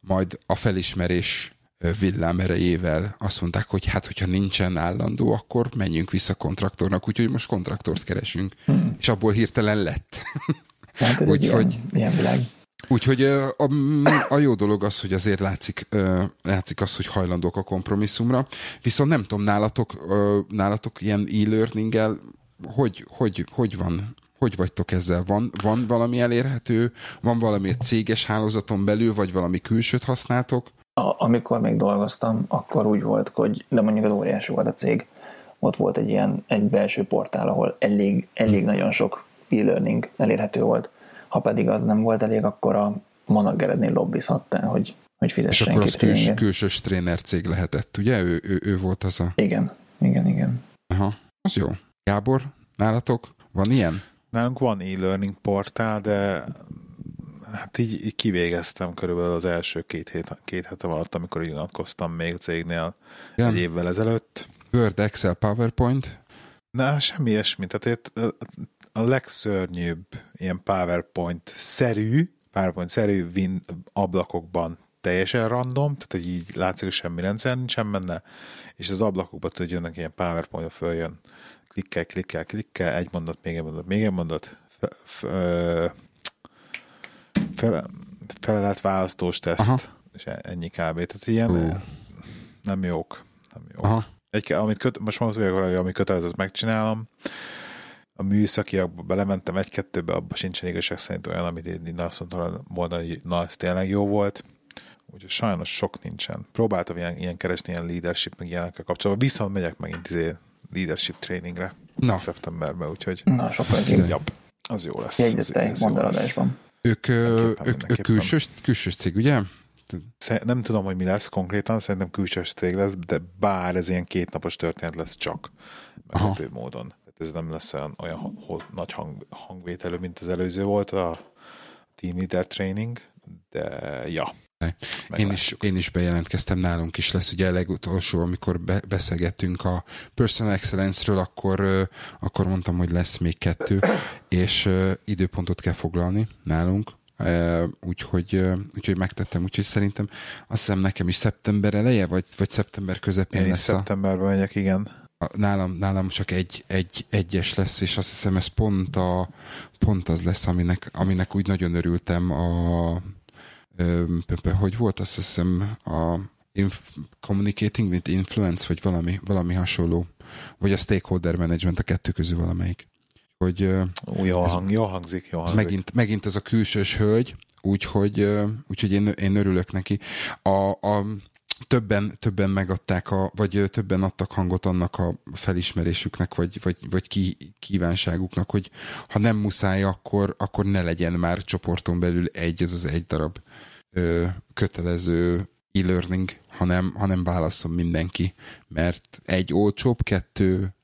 majd a felismerés villám erejével azt mondták, hogy hát, hogyha nincsen állandó, akkor menjünk vissza kontraktornak, úgyhogy most kontraktort keresünk. Hmm. És abból hirtelen lett. Hát ez úgy, ilyen, hogy, ilyen világ. Úgyhogy a, a jó dolog az, hogy azért látszik, látszik az, hogy hajlandók a kompromisszumra. Viszont nem tudom, nálatok, nálatok ilyen e-learninggel hogy, hogy, hogy van? Hogy vagytok ezzel? Van, van valami elérhető? Van valami céges hálózaton belül, vagy valami külsőt használtok? A, amikor még dolgoztam, akkor úgy volt, hogy, de mondjuk az óriási volt a cég, ott volt egy ilyen egy belső portál, ahol elég, elég nagyon sok e-learning elérhető volt. Ha pedig az nem volt elég, akkor a managerednél lobbizhattál, hogy, hogy fizessen És akkor az küls, külsős tréner cég lehetett, ugye? Ő, ő, ő volt az a... Igen, igen, igen. Aha, az jó. Gábor, nálatok van ilyen? Nálunk van e-learning portál, de hát így, így kivégeztem körülbelül az első két, hét, két hetem alatt, amikor unatkoztam még cégnél Igen. egy évvel ezelőtt. Word, Excel, PowerPoint? Na, semmi ilyesmi. Tehát a legszörnyűbb ilyen PowerPoint-szerű, PowerPoint-szerű win ablakokban teljesen random, tehát hogy így látszik, hogy semmi rendszer nincsen benne, és az ablakokban tudod, jönnek ilyen PowerPoint, följön, klikkel, klikkel, klikkel, egy mondat, még egy mondat, még egy mondat, f- f- fele, felelet választós teszt, Aha. és e- ennyi kb. Tehát ilyen uh. nem jók. Nem jók. Aha. Egy, amit köt, most mondom, hogy ami kötelező, azt megcsinálom. A műszakiakba belementem egy-kettőbe, abban sincsen igazság szerint olyan, amit én azt mondtam volna, hogy na, ez tényleg jó volt. Úgyhogy sajnos sok nincsen. Próbáltam ilyen, ilyen keresni, ilyen leadership, meg ilyenekkel kapcsolatban, viszont megyek megint izé leadership trainingre Na. szeptemberben, úgyhogy Na, sokkal jobb. Az jó lesz. Jegyzetelj, mondaladásban. Ők, ők, ők külsős, külsős cég, ugye? Nem tudom, hogy mi lesz konkrétan, szerintem külsős cég lesz, de bár ez ilyen kétnapos történet lesz csak meglepő módon. Tehát ez nem lesz olyan, olyan nagy hang, hangvételű, mint az előző volt a Team Leader Training, de ja. Én is, én is bejelentkeztem, nálunk is lesz ugye a legutolsó, amikor be, beszélgettünk a Personal Excellence-ről, akkor, akkor mondtam, hogy lesz még kettő, és időpontot kell foglalni nálunk, úgyhogy, úgyhogy megtettem, úgyhogy szerintem azt hiszem nekem is szeptember eleje, vagy, vagy szeptember közepén Én lesz. szeptemberben megyek, igen. Nálam, nálam csak egy, egy, egyes lesz, és azt hiszem ez pont, a, pont az lesz, aminek, aminek úgy nagyon örültem a hogy volt, azt hiszem a Communicating with Influence, vagy valami, valami hasonló, vagy a Stakeholder Management, a kettő közül valamelyik. Hogy, Ó, jó, ez, hang, jó hangzik, jó hangzik. Megint, megint ez a külsős hölgy, úgyhogy, úgyhogy én, én örülök neki. A, a, többen, többen megadták, a, vagy többen adtak hangot annak a felismerésüknek, vagy, vagy, vagy ki, kívánságuknak, hogy ha nem muszáj, akkor, akkor ne legyen már csoporton belül egy, ez az egy darab ö, kötelező e-learning, hanem, hanem válaszol mindenki, mert egy olcsóbb, kettő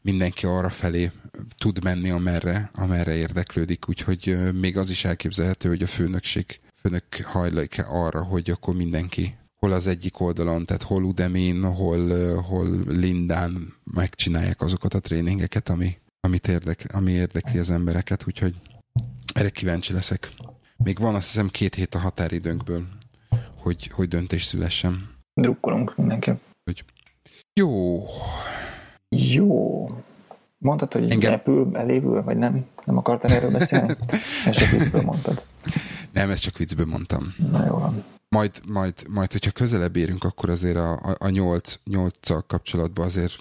mindenki arra felé tud menni, amerre, amerre érdeklődik, úgyhogy még az is elképzelhető, hogy a főnökség főnök hajlik arra, hogy akkor mindenki hol az egyik oldalon, tehát hol Udemy-n, hol, hol Lindán megcsinálják azokat a tréningeket, ami, amit érdek, ami érdekli az embereket, úgyhogy erre kíváncsi leszek. Még van azt hiszem két hét a határidőnkből, hogy, hogy döntés szülessen. Drukkolunk mindenképp. Hogy... Jó. Jó. Mondtad, hogy Engem... repül, elévül, vagy nem? Nem akartál erről beszélni? ezt csak viccből mondtad. Nem, ezt csak viccből mondtam. Na jó van. Majd, majd, majd hogyha közelebb érünk, akkor azért a, a, a nyolc, nyolccal kapcsolatban azért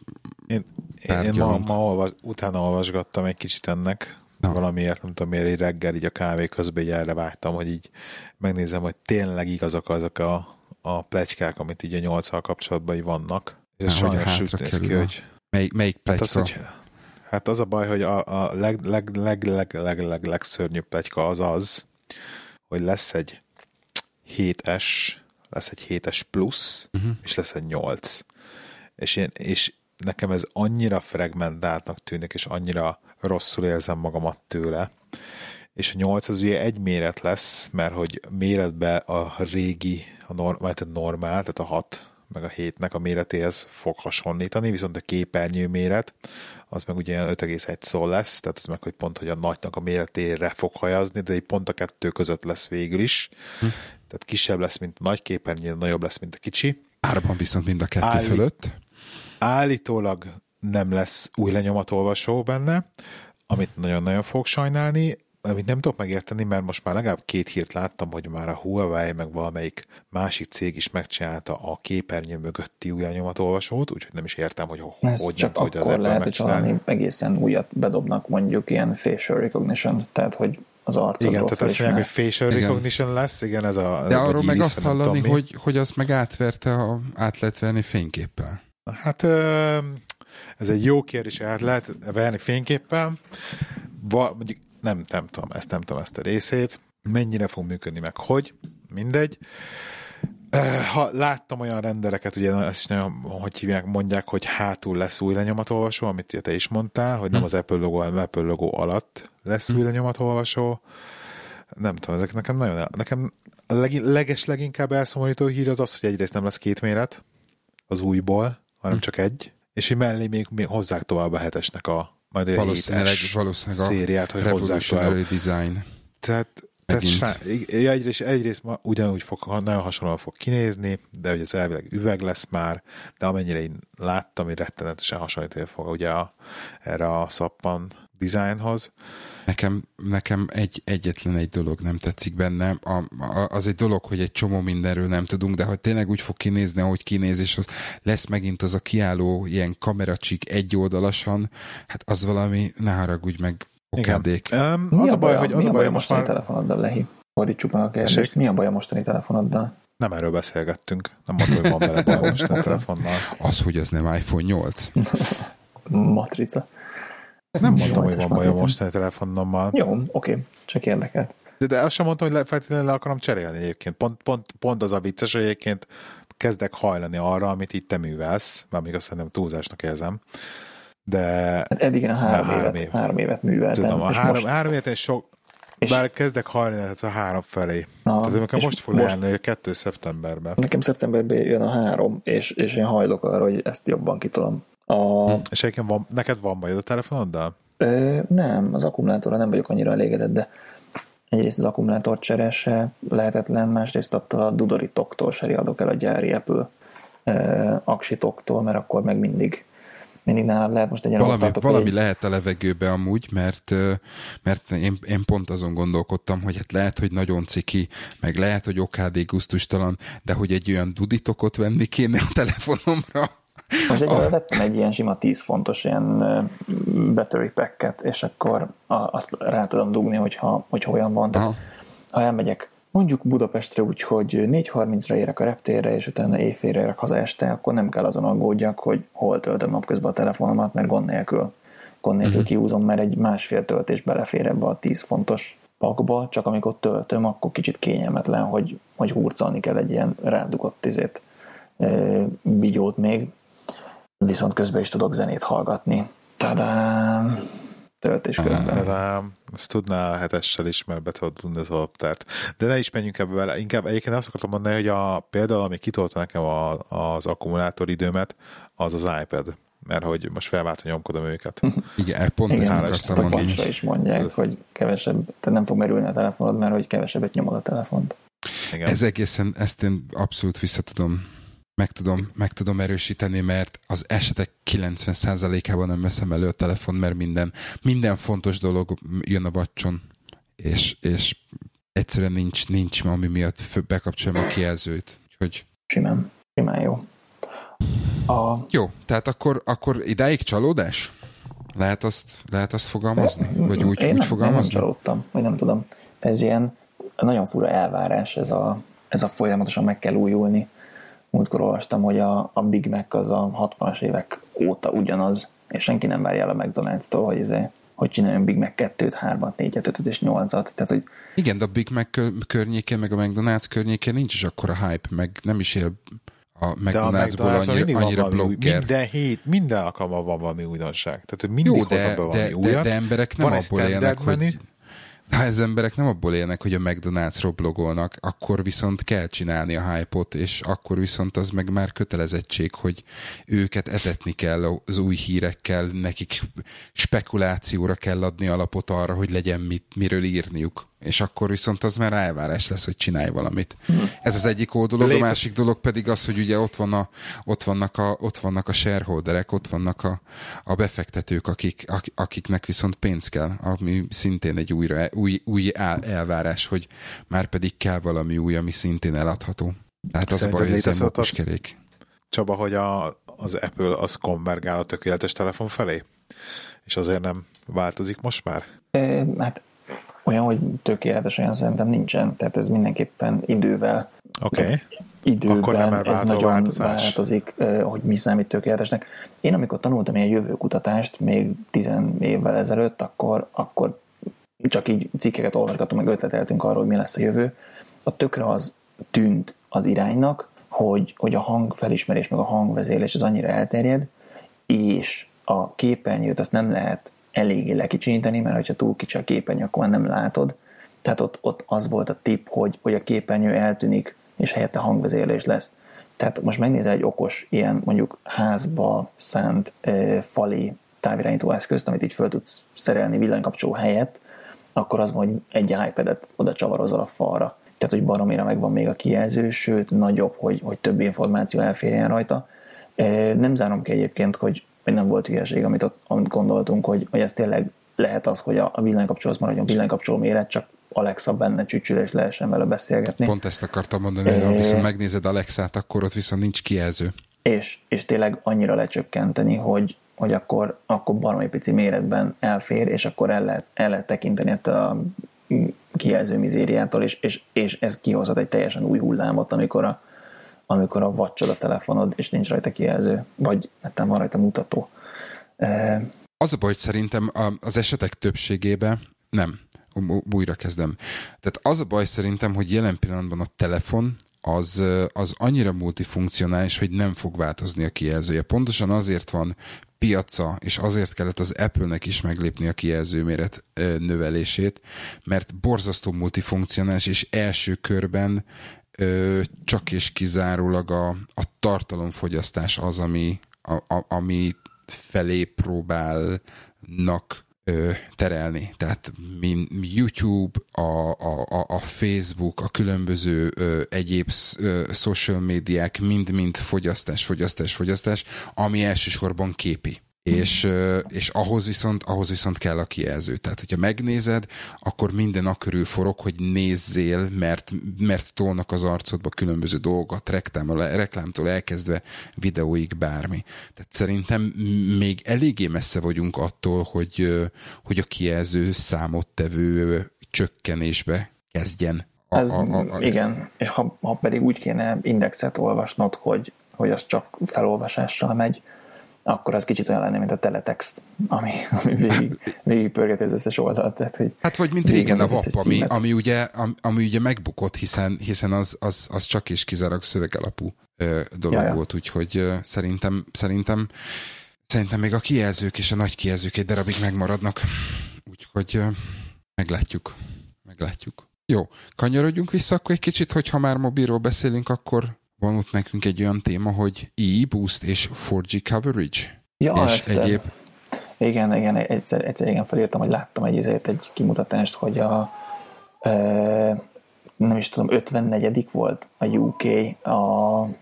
én, én ma, ma olvas, utána olvasgattam egy kicsit ennek, Na. valamiért, nem tudom miért, egy reggel így a kávé közben így erre vágtam, hogy így megnézem, hogy tényleg igazak azok a, a plecskák, amit így a nyolccal kapcsolatban így vannak. És sajnos úgy néz ki, hogy... Melyik, melyik pletyka? Hát az, hogy, hát az a baj, hogy a, a leg, leg, leg, leg, leg, leg, legszörnyűbb pletyka az az, hogy lesz egy 7S, lesz egy 7S plusz, uh-huh. és lesz egy 8. És, én, és nekem ez annyira fragmentáltnak tűnik, és annyira rosszul érzem magamat tőle. És a 8 az ugye egy méret lesz, mert hogy méretbe a régi, a normál, tehát normál, tehát a 6 meg a 7-nek a méretéhez fog hasonlítani, viszont a képernyő méret az meg ugye 5,1 szól lesz, tehát az meg, hogy pont, hogy a nagynak a méretére fog hajazni, de egy pont a kettő között lesz végül is. Hm. Tehát kisebb lesz, mint a nagy képernyő, nagyobb lesz, mint a kicsi. Árban viszont mind a kettő Állí- fölött. Állítólag nem lesz új lenyomatolvasó benne, amit nagyon-nagyon fog sajnálni, amit nem tudok megérteni, mert most már legalább két hírt láttam, hogy már a Huawei meg valamelyik másik cég is megcsinálta a képernyő mögötti új olvasót, úgyhogy nem is értem, hogy Ez hogy csak nem, hogy az lehet, hogy valami egészen újat bedobnak, mondjuk ilyen facial recognition, tehát hogy az arcodról Igen, tehát azt mondják, hogy facial igen. recognition lesz, igen, ez a... De arról meg azt hallani, hogy, hogy azt meg átverte, a, át lehet venni fényképpel. Hát ez egy jó kérdés, át lehet venni fényképpel. Mondjuk nem, nem tudom, ezt nem tudom ezt a részét. Mennyire fog működni, meg hogy, mindegy. Ha láttam olyan rendereket, ugye ezt is nagyon, hogy hívják, mondják, hogy hátul lesz új lenyomatolvasó, amit te is mondtál, hogy nem hm. az Apple logó, hanem Apple logó alatt lesz hm. új lenyomatolvasó. Nem tudom, ezek nekem nagyon, nekem a leg, leges leginkább elszomorító hír az az, hogy egyrészt nem lesz két méret az újból, hanem hm. csak egy, és hogy mellé még, még hozzák tovább a hetesnek a majd valószínűleg, valószínűleg a szériát, hogy hozzák tovább. design. Tehát tehát sá, egyrészt, egyrészt ma ugyanúgy fog, nagyon hasonlóan fog kinézni, de ugye ez elvileg üveg lesz már, de amennyire én láttam, hogy rettenetesen hasonlítani fog ugye a, erre a szappan dizájnhoz. Nekem, nekem egy, egyetlen egy dolog nem tetszik benne. A, a, az egy dolog, hogy egy csomó mindenről nem tudunk, de hogy tényleg úgy fog kinézni, ahogy kinéz, és az lesz megint az a kiálló ilyen kameracsik egyoldalasan, hát az valami, ne haragudj meg, okádék. Um, az a baj, hogy az a baj, most már... telefonoddal, Lehi? Fordítsuk meg a kérdést. Mi a baj a mostani telefonoddal? Nem erről beszélgettünk. Nem mondtam, hogy van vele baj a mostani telefonnal. Az, hogy az nem iPhone 8. Matrica. Nem mondtam, hogy van baj a mostani telefonommal. Jó, oké, okay. csak érdekel. De, de azt sem mondtam, hogy le, feltétlenül le akarom cserélni egyébként. Pont, pont, pont az a vicces, hogy egyébként kezdek hajlani arra, amit itt te művelsz, már még azt szerintem túlzásnak érzem. De... Hát eddig én a három, három, évet, év. három évet műveltem. Tudom, a három, most... három évet és sok, és... Bár kezdek hajlani ez a három felé. Aha, Tehát nekem most fog most... lejárni, kettő szeptemberben. Nekem szeptemberben jön a három, és, és én hajlok arra, hogy ezt jobban kitolom. A... Hm. És egyébként van, neked van bajod a telefonoddal? Ö, nem, az akkumulátorra nem vagyok annyira elégedett, de egyrészt az akkumulátor cserése lehetetlen, másrészt attól a Dudori toktól se riadok el a gyári Apple aksitoktól, mert akkor meg mindig mindig nálad lehet most egy valami, valami egy... lehet a levegőbe amúgy, mert, mert én, én pont azon gondolkodtam, hogy hát lehet, hogy nagyon ciki, meg lehet, hogy okádé gusztustalan, de hogy egy olyan duditokot venni kéne a telefonomra, most egyébként vettem egy ilyen sima 10 fontos ilyen battery packet, és akkor azt rá tudom dugni, hogyha, hogyha olyan van. Tehát, ha elmegyek mondjuk Budapestre úgy, hogy 4.30-ra érek a reptérre, és utána éjfélre érek haza este, akkor nem kell azon aggódjak, hogy hol töltöm napközben a telefonomat, mert gond nélkül, gond nélkül uh-huh. kihúzom, mert egy másfél töltés belefér ebbe a 10 fontos pakba, csak amikor töltöm, akkor kicsit kényelmetlen, hogy, hogy hurcolni kell egy ilyen rádugott tizét bigyót még, viszont közben is tudok zenét hallgatni. Tadám! töltés közben. De ezt tudná a hetessel is, mert be tudod tudni az alaptárt. De ne is menjünk ebbe vele. Inkább egyébként azt akartam mondani, hogy a, például, ami kitolta nekem a, az akkumulátoridőmet, az az iPad mert hogy most felváltva nyomkodom őket. Igen, pont Igen, ezt akartam mondani. is mondják, hogy kevesebb, tehát nem fog merülni a telefonod, mert hogy kevesebbet nyomod a telefont. Igen. Ez egészen, ezt én abszolút vissza tudom meg tudom, meg tudom erősíteni, mert az esetek 90%-ában nem veszem elő a telefon, mert minden, minden fontos dolog jön a bacson, és, és egyszerűen nincs, nincs ami miatt bekapcsolom a kijelzőt. Úgyhogy... Simán, simán jó. A... Jó, tehát akkor, akkor idáig csalódás? Lehet azt, lehet azt fogalmazni? Vagy úgy, én úgy nem, fogalmazni? Én nem csalódtam, vagy nem tudom. Ez ilyen nagyon fura elvárás, ez a, ez a folyamatosan meg kell újulni múltkor olvastam, hogy a, a Big Mac az a 60-as évek óta ugyanaz, és senki nem várja el a McDonald's-tól, hogy, izé, hogy csináljon Big Mac 2-t, 3-at, 4-et, 5 és 8-at. Tehát, hogy... Igen, de a Big Mac környékén, meg a McDonald's környékén nincs is akkora hype, meg nem is él a McDonald'sból annyira, annyira blogger. Minden hét, minden alkalommal van valami újdonság. Tehát, hogy mindig Jó, de, de, de, újat. de, emberek nem van abból élnek, hogy ha az emberek nem abból élnek, hogy a McDonald'sról blogolnak, akkor viszont kell csinálni a hype-ot, és akkor viszont az meg már kötelezettség, hogy őket etetni kell az új hírekkel, nekik spekulációra kell adni alapot arra, hogy legyen mit, miről írniuk és akkor viszont az már elvárás lesz, hogy csinálj valamit. Hmm. Ez az egyik oldalog, a másik dolog pedig az, hogy ugye ott, van a, ott, vannak, a, ott vannak a shareholderek, ott vannak a, a befektetők, akik, akiknek viszont pénz kell, ami szintén egy újra, új, új elvárás, hogy már pedig kell valami új, ami szintén eladható. Tehát az a baj, hogy ez egy kerék. Csaba, hogy a, az Apple az konvergál a tökéletes telefon felé? És azért nem változik most már? É, hát olyan, hogy tökéletes olyan szerintem nincsen, tehát ez mindenképpen idővel Oké. Okay. Időben Akkor nem ez nagyon változás. változik, hogy mi számít tökéletesnek. Én amikor tanultam ilyen jövőkutatást még tizen évvel ezelőtt, akkor, akkor csak így cikkeket olvasgattunk, meg ötleteltünk arról, hogy mi lesz a jövő. A tökre az tűnt az iránynak, hogy, hogy a hangfelismerés meg a hangvezérlés az annyira elterjed, és a képernyőt azt nem lehet eléggé lekicsinyíteni, mert hogyha túl kicsi a képernyő, akkor nem látod. Tehát ott, ott az volt a tip, hogy, hogy a képernyő eltűnik, és helyette hangvezérlés lesz. Tehát most megnézel egy okos, ilyen mondjuk házba szánt e, fali távirányító eszközt, amit így föl tudsz szerelni villanykapcsoló helyett, akkor az hogy egy iPad-et oda csavarozol a falra. Tehát, hogy baromira megvan még a kijelző, sőt, nagyobb, hogy, hogy több információ elférjen rajta. Nem zárom ki egyébként, hogy hogy nem volt hülyeség, amit, ott, amit gondoltunk, hogy, hogy ez tényleg lehet az, hogy a, a villanykapcsoló az maradjon villanykapcsoló méret, csak Alexa benne csücsül, és lehessen vele beszélgetni. Pont ezt akartam mondani, hogy ha viszont megnézed Alexát, akkor ott viszont nincs kijelző. És, és tényleg annyira lecsökkenteni, hogy, hogy akkor, akkor baromi pici méretben elfér, és akkor el lehet, el lehet tekinteni ezt a kijelző mizériától, és, és, és ez kihozhat egy teljesen új hullámot, amikor a, amikor a vacsod a telefonod, és nincs rajta kijelző, vagy hát van rajta mutató. Az a baj, hogy szerintem az esetek többségében nem, újra kezdem. Tehát az a baj szerintem, hogy jelen pillanatban a telefon az, az annyira multifunkcionális, hogy nem fog változni a kijelzője. Pontosan azért van piaca, és azért kellett az Apple-nek is meglépni a kijelzőméret növelését, mert borzasztó multifunkcionális, és első körben ö, csak és kizárólag a, a tartalomfogyasztás az, ami, a, a, ami felé próbálnak ö, terelni. Tehát mi, YouTube, a, a, a Facebook, a különböző ö, egyéb ö, social médiák mind-mind fogyasztás, fogyasztás, fogyasztás, ami elsősorban képi. És, és ahhoz, viszont, ahhoz viszont kell a kijelző. Tehát, hogyha megnézed, akkor minden a körül forog, hogy nézzél, mert, mert tolnak az arcodba különböző dolgokat, reklámtól, elkezdve videóig bármi. Tehát szerintem még eléggé messze vagyunk attól, hogy, hogy a kijelző számottevő csökkenésbe kezdjen. A, Ez, a, a, a, igen, és ha, ha pedig úgy kéne indexet olvasnod, hogy, hogy az csak felolvasással megy, akkor az kicsit olyan lenne, mint a teletext, ami, ami végig, végig pörgeti az összes oldalt. Tehát, hogy hát vagy mint régen a VAP, ami, ami, ugye, ami, ami ugye megbukott, hiszen, hiszen az, az, az csak és kizárólag szövegalapú ö, dolog ja, ja. volt, úgyhogy ö, szerintem, szerintem Szerintem még a kijelzők és a nagy kijelzők egy darabig megmaradnak. Úgyhogy meglátjuk. Meglátjuk. Jó, kanyarodjunk vissza akkor egy kicsit, hogy ha már mobilról beszélünk, akkor van ott nekünk egy olyan téma, hogy e-boost és 4G coverage. Ja, és egyéb... Igen, igen, egyszer, egyszer igen felírtam, hogy láttam egy, egy kimutatást, hogy a e, nem is tudom, 54 volt a UK a,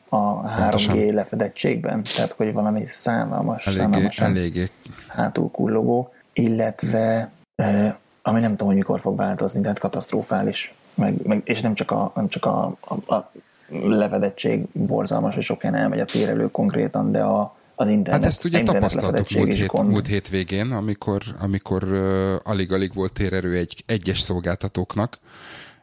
a 3G lefedettségben, tehát hogy valami szánalmas, eléggé, szánalmasan eléggé. hátul kullogó, illetve e, ami nem tudom, hogy mikor fog változni, tehát katasztrofális, meg, meg, és nem csak a, nem csak a, a, a levedettség borzalmas, hogy sok elmegy a térelő konkrétan, de a, az internet. Hát ezt ugye tapasztaltuk múlt, hét, múlt hétvégén, amikor, amikor uh, alig-alig volt térerő egy egyes szolgáltatóknak,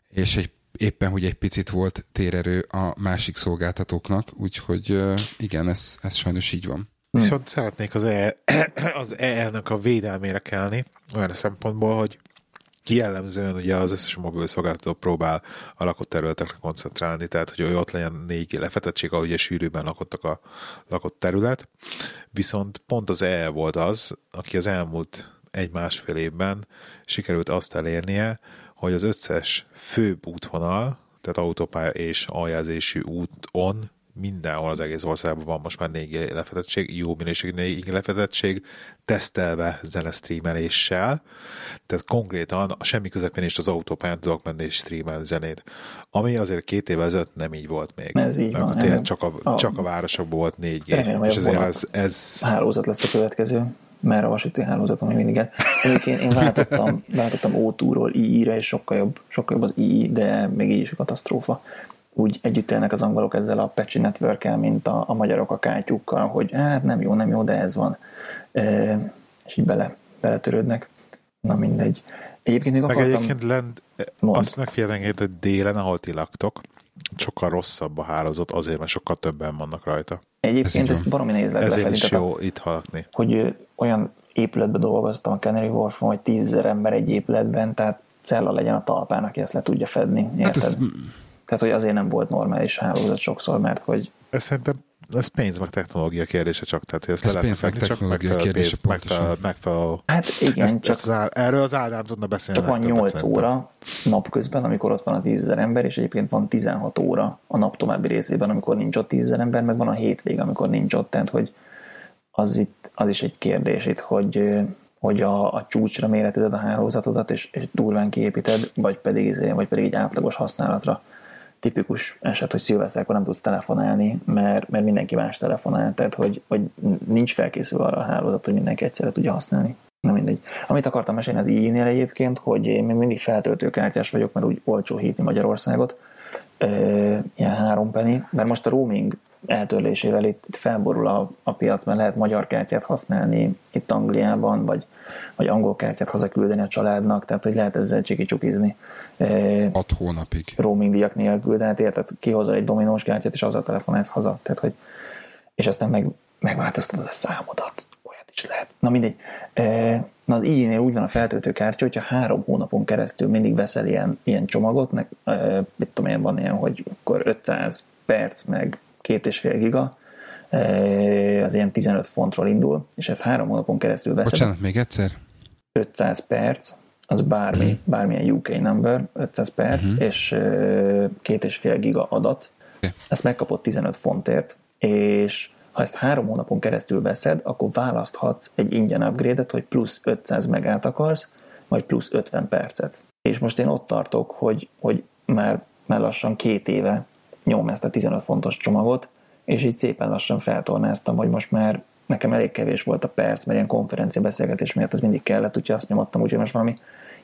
és egy, éppen, hogy egy picit volt térerő a másik szolgáltatóknak, úgyhogy uh, igen, ez, ez sajnos így van. Viszont szeretnék az, e, az EL-nek a védelmére kelni, olyan szempontból, hogy jellemzően ugye az összes mobil szolgáltató próbál a lakott területekre koncentrálni, tehát hogy ott legyen négy lefetettség, ahogy a sűrűben lakottak a lakott terület. Viszont pont az EE volt az, aki az elmúlt egy-másfél évben sikerült azt elérnie, hogy az összes főbb útvonal, tehát autópálya és aljelzésű úton mindenhol az egész országban van most már 4G lefedettség, jó minőségű 4G lefedettség, tesztelve zenestreameléssel, tehát konkrétan a semmi közepén is az autópályán tudok menni és streamelni zenét. Ami azért két évvel ezelőtt nem így volt még. Ez így van. Tényleg csak a, a, csak a városokban volt 4G. Remélem, és ezért ez, ez... Hálózat lesz a következő mert a vasúti hálózatom még mindig. Egyébként én váltottam, váltottam O2-ról II-re, és sokkal jobb, sokkal jobb az II, de még így is a katasztrófa úgy együtt élnek az angolok ezzel a patchy network mint a, a magyarok a kátyukkal, hogy hát nem jó, nem jó, de ez van. E, és így bele, beletörődnek. Na mindegy. Egyébként még Meg akartam... egyébként lent, Mond. azt megfigyelni, hogy délen, ahol ti laktok, sokkal rosszabb a hálózat, azért, mert sokkal többen vannak rajta. Egyébként ez ezt baromi nehéz Ezért is jó itt hallgatni. Hogy olyan épületben dolgoztam a Canary Wharfon, hogy tízzer ember egy épületben, tehát cella legyen a talpán, aki ezt le tudja fedni. Hát ez tehát, hogy azért nem volt normális hálózat sokszor, mert hogy... Ez szerintem ez pénz meg technológia kérdése csak, tehát hogy ezt ez le pénz meg technológia csak kérdése megfelelő, megfelelő, Hát igen, ezt, csak... Ezt az, erről az Ádám tudna beszélni. Csak van 8 óra napközben, amikor ott van a 10 ember, és egyébként van 16 óra a nap további részében, amikor nincs ott 10 ember, meg van a hétvég, amikor nincs ott, tehát hogy az, itt, az is egy kérdés itt, hogy hogy a, a csúcsra méretezed a hálózatodat, és, és durván kiépíted, vagy pedig, vagy pedig egy átlagos használatra tipikus eset, hogy szilveszterkor nem tudsz telefonálni, mert, mert mindenki más telefonál, tehát hogy, hogy nincs felkészülve arra a hálózat, hogy mindenki egyszerre tudja használni. Na mindegy. Amit akartam mesélni az i nél egyébként, hogy én még mindig feltöltőkártyás vagyok, mert úgy olcsó hívni Magyarországot, e, ilyen három penny, mert most a roaming eltörlésével itt felborul a, a piac, mert lehet magyar kártyát használni itt Angliában, vagy, vagy angol kártyát hazaküldeni a családnak, tehát hogy lehet ezzel csiki-csukizni. 6 hónapig. Roaming díjak nélkül, de hát érted, kihozza egy dominós kártyát, és azzal telefonálsz haza. Tehát, hogy, és aztán meg, megváltoztatod a számodat. Olyat is lehet. Na mindegy. Na az i úgy van a feltöltő kártya, hogyha három hónapon keresztül mindig veszel ilyen, ilyen csomagot, meg, mit tudom én, van ilyen, hogy akkor 500 perc, meg két és fél giga, az ilyen 15 fontról indul, és ez három hónapon keresztül veszed. Bocsánat, még egyszer? 500 perc, az bármi, uh-huh. bármilyen UK number, 500 perc, uh-huh. és két és fél giga adat. Okay. Ezt megkapod 15 fontért, és ha ezt három hónapon keresztül veszed, akkor választhatsz egy ingyen upgrade-et, hogy plusz 500 megát akarsz, vagy plusz 50 percet. És most én ott tartok, hogy, hogy már, már lassan két éve nyom ezt a 15 fontos csomagot, és így szépen lassan feltornáztam, hogy most már nekem elég kevés volt a perc, mert ilyen konferencia beszélgetés miatt ez mindig kellett, úgyhogy azt nyomottam, úgyhogy most valami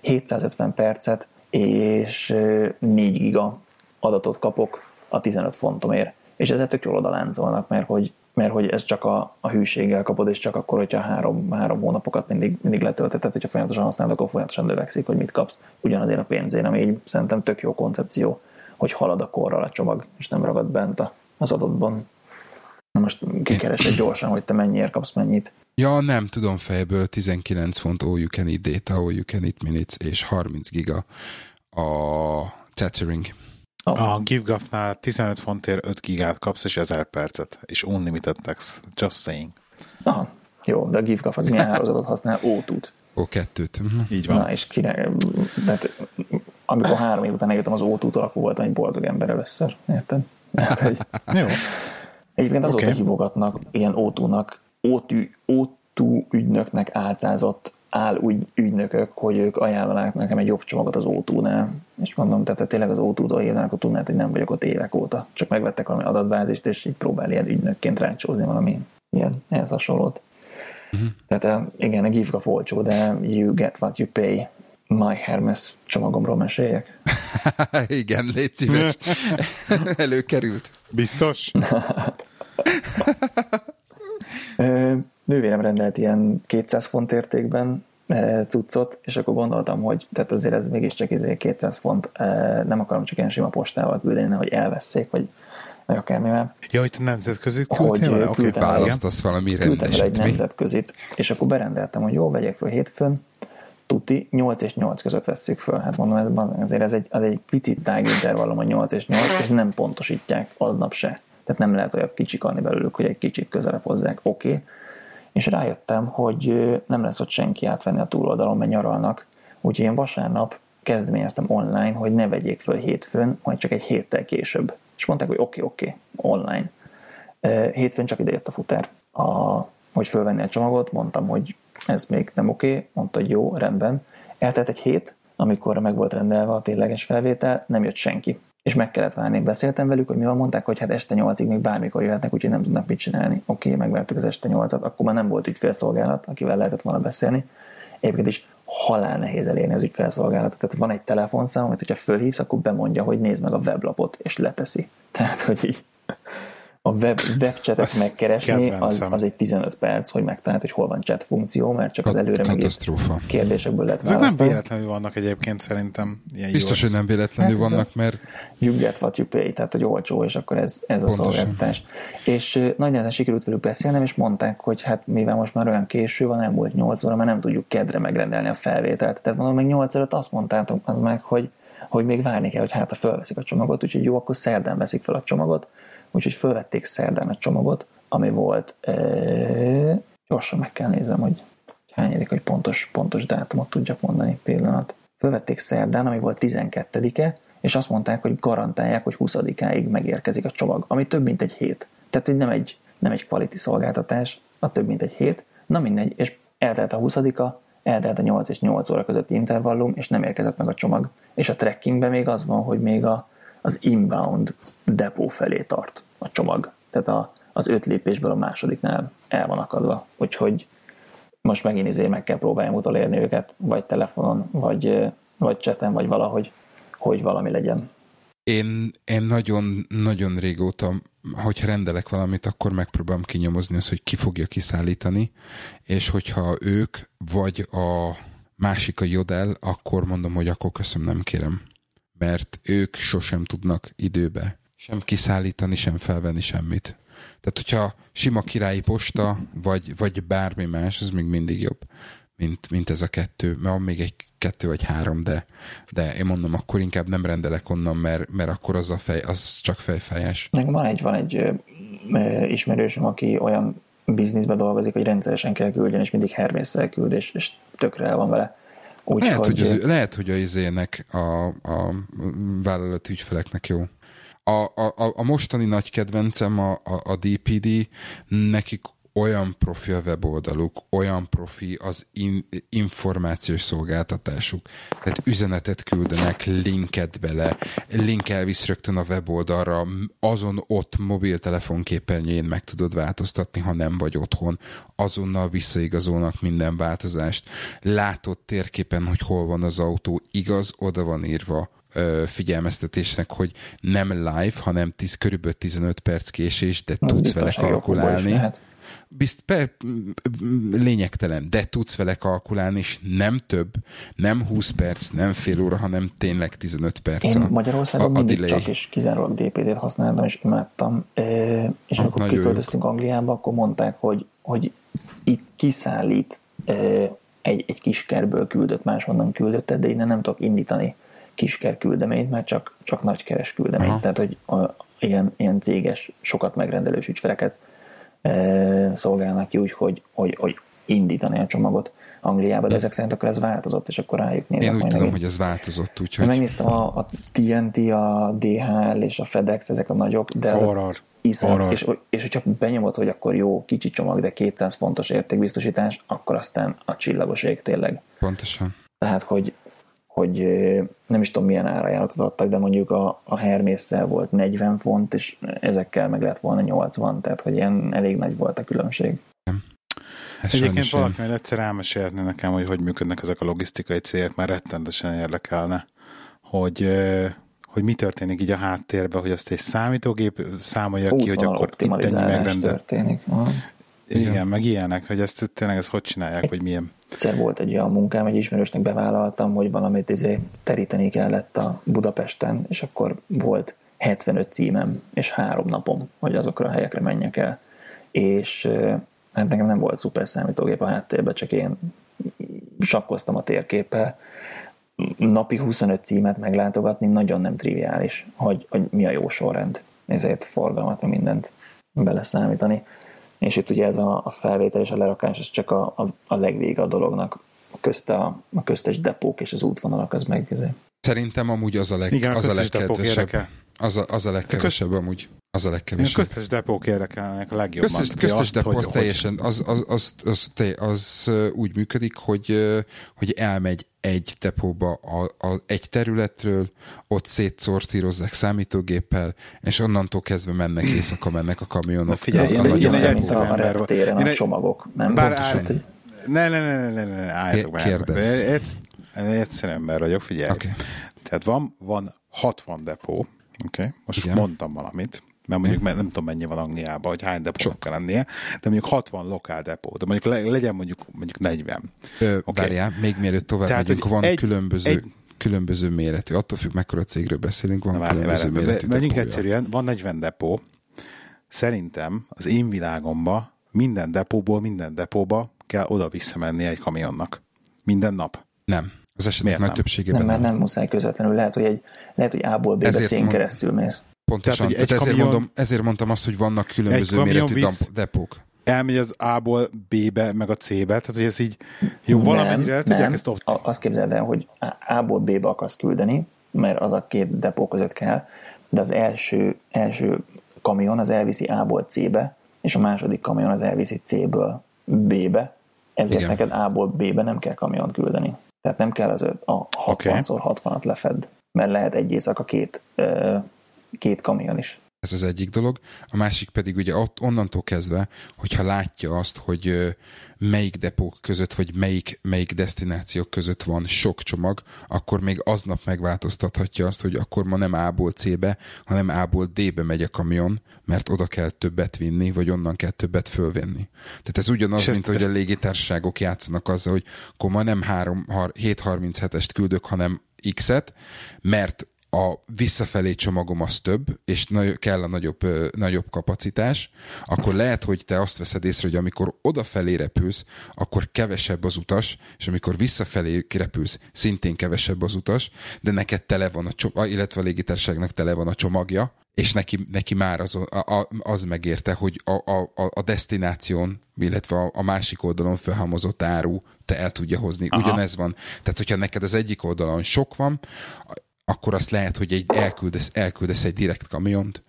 750 percet és 4 giga adatot kapok a 15 fontomért. És ezzel tök jól odaláncolnak, mert hogy, mert hogy ez csak a, a hűséggel kapod, és csak akkor, hogyha három, három hónapokat mindig, mindig letölteted, hogyha folyamatosan használod, akkor folyamatosan növekszik, hogy mit kapsz ugyanazért a pénzén, ami így szerintem tök jó koncepció, hogy halad a korral a csomag, és nem ragad bent az adatban. Na most kikeresed gyorsan, hogy te mennyiért kapsz mennyit. Ja, nem tudom fejből, 19 font all you can eat data, all you can eat minutes, és 30 giga a tethering. Oh. A GiveGuff-nál 15 fontért 5 gigát kapsz, és 1000 percet, és unlimited text. Just saying. Aha. Jó, de a GIFGAF az milyen hálózatot használ? O2-t. O2-t. Uh-huh. Így van. Na, és kire, tehát, amikor három év után eljöttem az O2-tól, akkor voltam egy boldog ember először. Érted? Hát, hogy... Jó. Egyébként azóta okay. hívogatnak ilyen O2-nak, O2, O2 ügynöknek álcázott áll úgy ügynökök, hogy ők ajánlanak nekem egy jobb csomagot az O2-nál. És mondom, tehát ha tényleg az O2-tól hívnak, akkor tudnád, hogy nem vagyok ott évek óta. Csak megvettek valami adatbázist, és így próbál ilyen ügynökként rácsózni valami ilyen ehhez hasonlót. Uh-huh. Tehát igen, a GIFGAF olcsó, de you get what you pay. My Hermes csomagomról meséljek? igen, légy szíves. Előkerült. Biztos? nővérem rendelt ilyen 200 font értékben cuccot, és akkor gondoltam, hogy tehát azért ez mégiscsak izé 200 font, nem akarom csak ilyen sima postával küldeni, hogy elveszék, vagy vagy akármivel. Ja, hogy nemzetközi küldtél vele? Oké, választasz valami rendes. egy nemzetközit, és akkor berendeltem, hogy jó, vegyek fel hétfőn, tuti, 8 és 8 között veszük föl. Hát mondom, ez, azért ez egy, az egy picit tágintervallum a 8 és 8, és nem pontosítják aznap se. Tehát nem lehet olyan kicsikarni belőlük, hogy egy kicsit közelebb hozzák. Oké. Okay. És rájöttem, hogy nem lesz ott senki átvenni a túloldalon, mert nyaralnak. Úgyhogy én vasárnap kezdeményeztem online, hogy ne vegyék föl hétfőn, majd csak egy héttel később. És mondták, hogy oké, okay, oké, okay, online. Hétfőn csak ide jött a futer, a, hogy fölvenni a csomagot, mondtam, hogy ez még nem oké, okay. mondta, hogy jó, rendben. Eltelt egy hét, amikor meg volt rendelve a tényleges felvétel, nem jött senki. És meg kellett várni. Beszéltem velük, hogy mi van, mondták, hogy hát este nyolcig még bármikor jöhetnek, úgyhogy nem tudnak mit csinálni. Oké, okay, megvertük az este nyolcat, akkor már nem volt ügyfélszolgálat, akivel lehetett volna beszélni. Egyébként is halál nehéz elérni az ügyfelszolgálatot. Tehát van egy telefonszám, amit hogyha fölhívsz, akkor bemondja, hogy nézd meg a weblapot, és leteszi. Tehát, hogy így a web, webchatet megkeresni, az, az, egy 15 perc, hogy megtaláld, hogy hol van chat funkció, mert csak az előre megírt kérdésekből lehet Ezek nem véletlenül vannak egyébként szerintem. Ilyen Biztos, hogy nem véletlenül hát vannak, mert... You get what you pay, tehát hogy olcsó, és akkor ez, ez a szolgáltatás. És uh, nagy nehezen sikerült velük beszélnem, és mondták, hogy hát mivel most már olyan késő van, elmúlt 8 óra, már nem tudjuk kedre megrendelni a felvételt. Tehát mondom, meg 8 előtt azt mondtátok az meg, hogy, hogy még várni kell, hogy hát ha fölveszik a csomagot, úgyhogy jó, akkor szerdán veszik fel a csomagot, úgyhogy fölvették szerdán a csomagot, ami volt, e, gyorsan meg kell nézem, hogy hányadik, hogy pontos, pontos dátumot tudjak mondani pillanat. Fölvették szerdán, ami volt 12-e, és azt mondták, hogy garantálják, hogy 20-áig megérkezik a csomag, ami több mint egy hét. Tehát, hogy nem egy, nem egy quality szolgáltatás, a több mint egy hét. Na mindegy, és eltelt a 20-a, eltelt a 8 és 8 óra közötti intervallum, és nem érkezett meg a csomag. És a trekkingben még az van, hogy még a, az inbound depó felé tart a csomag. Tehát a, az öt lépésből a másodiknál el van akadva. Úgyhogy most megint izé meg kell próbáljam utolérni őket, vagy telefonon, vagy, vagy chaten, vagy valahogy, hogy valami legyen. Én, én nagyon, nagyon régóta, hogyha rendelek valamit, akkor megpróbálom kinyomozni azt, hogy ki fogja kiszállítani, és hogyha ők, vagy a másik a jodel, akkor mondom, hogy akkor köszönöm, nem kérem mert ők sosem tudnak időbe sem kiszállítani, sem felvenni semmit. Tehát, hogyha sima királyi posta, vagy, vagy bármi más, az még mindig jobb, mint, mint ez a kettő. Mert van még egy kettő vagy három, de, de én mondom, akkor inkább nem rendelek onnan, mert, mert akkor az, a fej, az csak fejfájás. Nekem van egy, van egy ismerősöm, aki olyan bizniszben dolgozik, hogy rendszeresen kell küldjen, és mindig hermészsel küld, és, és tökre el van vele. Úgy, lehet, hogy, hogy, az, lehet, hogy a izének, a, a vállalati ügyfeleknek jó. A, a, a mostani nagy kedvencem a, a, a DPD, nekik olyan profi a weboldaluk, olyan profi az in, információs szolgáltatásuk. Tehát üzenetet küldenek, linket bele, link elvisz rögtön a weboldalra, azon ott mobiltelefon képernyőjén meg tudod változtatni, ha nem vagy otthon, azonnal visszaigazolnak minden változást. Látod térképen, hogy hol van az autó, igaz, oda van írva, figyelmeztetésnek, hogy nem live, hanem 10, körülbelül 15 perc késés, de tudsz vele kalkulálni bizt, per, lényegtelen, de tudsz vele kalkulálni, és nem több, nem 20 perc, nem fél óra, hanem tényleg 15 perc. Én a, Magyarországon a, a mindig delay. csak és kizárólag DPD-t használtam, és imádtam. És amikor kiköltöztünk Angliába, akkor mondták, hogy, hogy itt kiszállít egy, egy kiskerből küldött, máshonnan küldött, de innen nem tudok indítani kisker küldeményt, mert csak, csak nagykeres küldeményt. Aha. Tehát, hogy a, ilyen, ilyen céges, sokat megrendelős ügyfeleket szolgálnak ki úgy, hogy, hogy, hogy indítani a csomagot Angliába, de ezek szerint akkor ez változott, és akkor rájuk nézek. Én úgy tudom, megint. hogy ez változott, úgyhogy... Megnéztem a, a TNT, a DHL és a FedEx, ezek a nagyok, de ez horror. Iszon, és, és hogyha benyomod, hogy akkor jó, kicsi csomag, de 200 fontos értékbiztosítás, akkor aztán a csillagos ég tényleg. Pontosan. Tehát, hogy, hogy nem is tudom milyen árajánlatot adtak, de mondjuk a, a Hermésszel volt 40 font, és ezekkel meg lett volna 80, tehát hogy ilyen elég nagy volt a különbség. Ez Egyébként valaki majd egyszer elmesélhetne nekem, hogy hogy működnek ezek a logisztikai cégek, már rettentesen érdekelne, hogy hogy mi történik így a háttérben, hogy azt egy számítógép számolja ki, hogy akkor itt ennyi megrendel. történik. Igen, Igen, meg ilyenek, hogy ezt tényleg ezt hogy csinálják, vagy milyen. Egyszer volt egy olyan munkám, egy ismerősnek bevállaltam, hogy valamit izé teríteni kellett a Budapesten, és akkor volt 75 címem, és három napom, hogy azokra a helyekre menjek el. És hát nekem nem volt szuper számítógép a háttérben, csak én sakkoztam a térképpel. Napi 25 címet meglátogatni nagyon nem triviális, hogy, hogy mi a jó sorrend. Ezért forgalmat, mindent beleszámítani. És itt ugye ez a, a felvétel és a lerakás, ez csak a, a, a legvége a dolognak. Közte a, a köztes depók és az útvonalak, az meg ezért. Szerintem amúgy az a, leg, Igen, az a legkedvesebb. Az a, az a legkevesebb amúgy. Az a legkevesebb. A köztes depók érdekelnek a legjobban. Köztes, köztes depó az teljesen, az, az, az, az, az, az, úgy működik, hogy, hogy elmegy egy depóba a, a, egy területről, ott szétszortírozzák számítógéppel, és onnantól kezdve mennek éjszaka, mennek a kamionok. Na figyelj, az én, a én, egy egyszerű ember a reptéren a csomagok, nem? Bár Pontosan. Ne, ne, ne, ne, ne, ne, álljatok már. Egyszerű ember vagyok, figyelj. Okay. Tehát van, van 60 depó, oké? Okay? Most Igen. mondtam valamit, mert mondjuk nem tudom mennyi van Angliában, hogy hány depónak kell lennie, de mondjuk 60 lokál depó, de mondjuk legyen mondjuk, mondjuk 40. Ö, okay. Várjál, még mielőtt tovább Tehát, megyünk, van egy, különböző, egy, különböző méretű, attól függ, mekkora cégről beszélünk, van várjál, különböző várjál, méretű Menjünk egyszerűen, van 40 depó, szerintem az én világomban minden depóból, minden depóba kell oda-vissza menni egy kamionnak. Minden nap. Nem. Az esetek nagy többségében nem. Nem, mert nem muszáj közvetlenül. Lehet, hogy, egy, lehet, hogy A-ból B-be cén keresztül mész. Pontosan, tehát, tehát ezért, kamion, mondom, ezért mondtam azt, hogy vannak különböző méretű visz, depók. Elmegy az A-ból B-be, meg a C-be, tehát hogy ez így jó, nem, valamennyire el tudják ezt ott. Azt képzeld el, hogy A-ból B-be akarsz küldeni, mert az a két depó között kell, de az első, első kamion az elviszi A-ból C-be, és a második kamion az elviszi C-ből B-be, ezért Igen. neked A-ból B-be nem kell kamion küldeni. Tehát nem kell az a 60x60-at lefed, mert lehet egy éjszaka két két kamion is. Ez az egyik dolog. A másik pedig ugye ott, onnantól kezdve, hogyha látja azt, hogy melyik depók között, vagy melyik, melyik destinációk között van sok csomag, akkor még aznap megváltoztathatja azt, hogy akkor ma nem A-ból C-be, hanem A-ból D-be megy a kamion, mert oda kell többet vinni, vagy onnan kell többet fölvenni. Tehát ez ugyanaz, mint ezt, hogy ezt... a légitársaságok játszanak azzal, hogy akkor ma nem 737-est küldök, hanem X-et, mert a visszafelé csomagom az több, és kell a nagyobb, nagyobb kapacitás, akkor lehet, hogy te azt veszed észre, hogy amikor odafelé repülsz, akkor kevesebb az utas, és amikor visszafelé repülsz, szintén kevesebb az utas, de neked tele van a csomag, illetve a légitárságnak tele van a csomagja, és neki, neki már az, a, az megérte, hogy a, a, a destináción, illetve a, a másik oldalon felhamozott áru te el tudja hozni. Aha. Ugyanez van. Tehát, hogyha neked az egyik oldalon sok van, akkor azt lehet, hogy egy elküldesz, elküldesz egy direkt kamiont,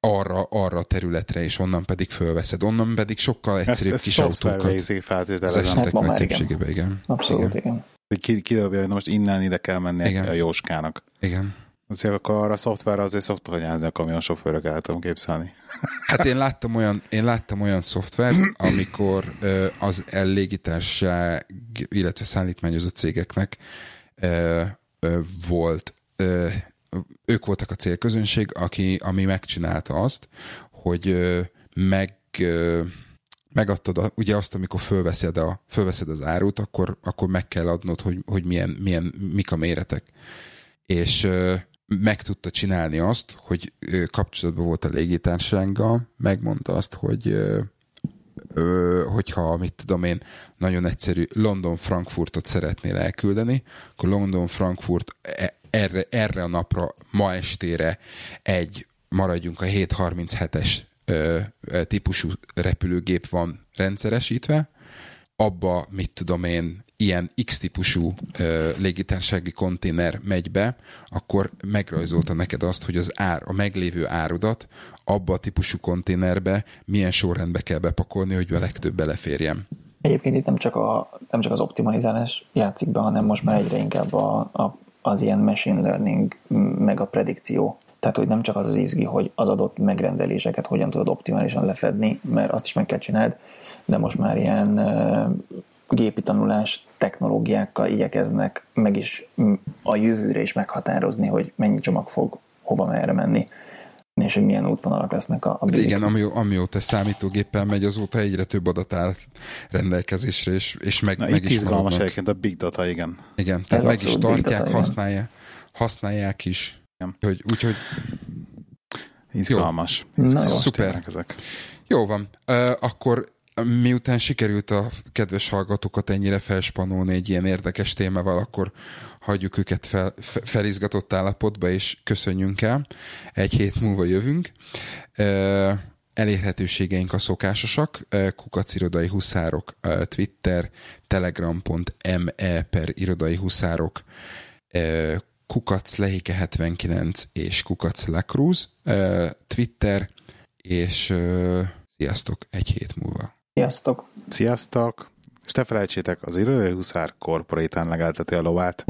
arra, arra a területre, és onnan pedig fölveszed. Onnan pedig sokkal egyszerűbb ezt, kis autókat. végzi Az esetek hát nagy többségében, igen. Abszolút, igen. igen. Kidobja, hogy most innen ide kell menni igen. a Jóskának. Igen. Azért akkor arra a szoftverre azért szoktak anyázni a kamionsofőrök el tudom képzelni. Hát én láttam olyan, én láttam olyan szoftver, amikor az légitárság, illetve szállítmányozó cégeknek volt, ők voltak a célközönség, aki, ami megcsinálta azt, hogy meg megadtad a, ugye azt, amikor fölveszed, a, fölveszed az árut, akkor, akkor meg kell adnod, hogy, hogy milyen, milyen, mik a méretek. És meg tudta csinálni azt, hogy kapcsolatban volt a légitársággal, megmondta azt, hogy ö, hogyha, mit tudom én, nagyon egyszerű London-Frankfurtot szeretnél elküldeni, akkor London-Frankfurt e, erre, erre a napra, ma estére egy, maradjunk a 737-es típusú repülőgép van rendszeresítve, abba, mit tudom én, ilyen X-típusú légitársági konténer megy be, akkor megrajzolta neked azt, hogy az ár, a meglévő árudat abba a típusú konténerbe milyen sorrendbe kell bepakolni, hogy a legtöbb beleférjen. Egyébként itt nem csak, a, nem csak az optimalizálás játszik be, hanem most már egyre inkább a, a, az ilyen machine learning, meg a predikció. Tehát, hogy nem csak az az izgi, hogy az adott megrendeléseket hogyan tudod optimálisan lefedni, mert azt is meg kell csinálni, de most már ilyen gépi tanulás technológiákkal igyekeznek meg is a jövőre is meghatározni, hogy mennyi csomag fog hova merre menni és hogy milyen útvonalak lesznek a, a bizik. Igen, ami, amióta számítógéppel megy, azóta egyre több adat áll rendelkezésre, és, és meg, Na, meg is izgalmas egyébként a big data, igen. Igen, tehát Ez meg is tartják, data, használják, használják is. Igen. Hogy, úgyhogy Izgalmas. Jó. Izgalmas Szuper. Ezek. Jó van. Uh, akkor miután sikerült a kedves hallgatókat ennyire felspanolni egy ilyen érdekes témával, akkor hagyjuk őket fel, felizgatott állapotba, és köszönjünk el. Egy hét múlva jövünk. Elérhetőségeink a szokásosak, kukac irodai huszárok, Twitter, telegram.me per irodai huszárok, kukac lehike 79 és kukac lekruz, Twitter, és sziasztok egy hét múlva. Sziasztok! Sziasztok! És ne felejtsétek, az Irodai Huszár korporétán legelteti a lovát.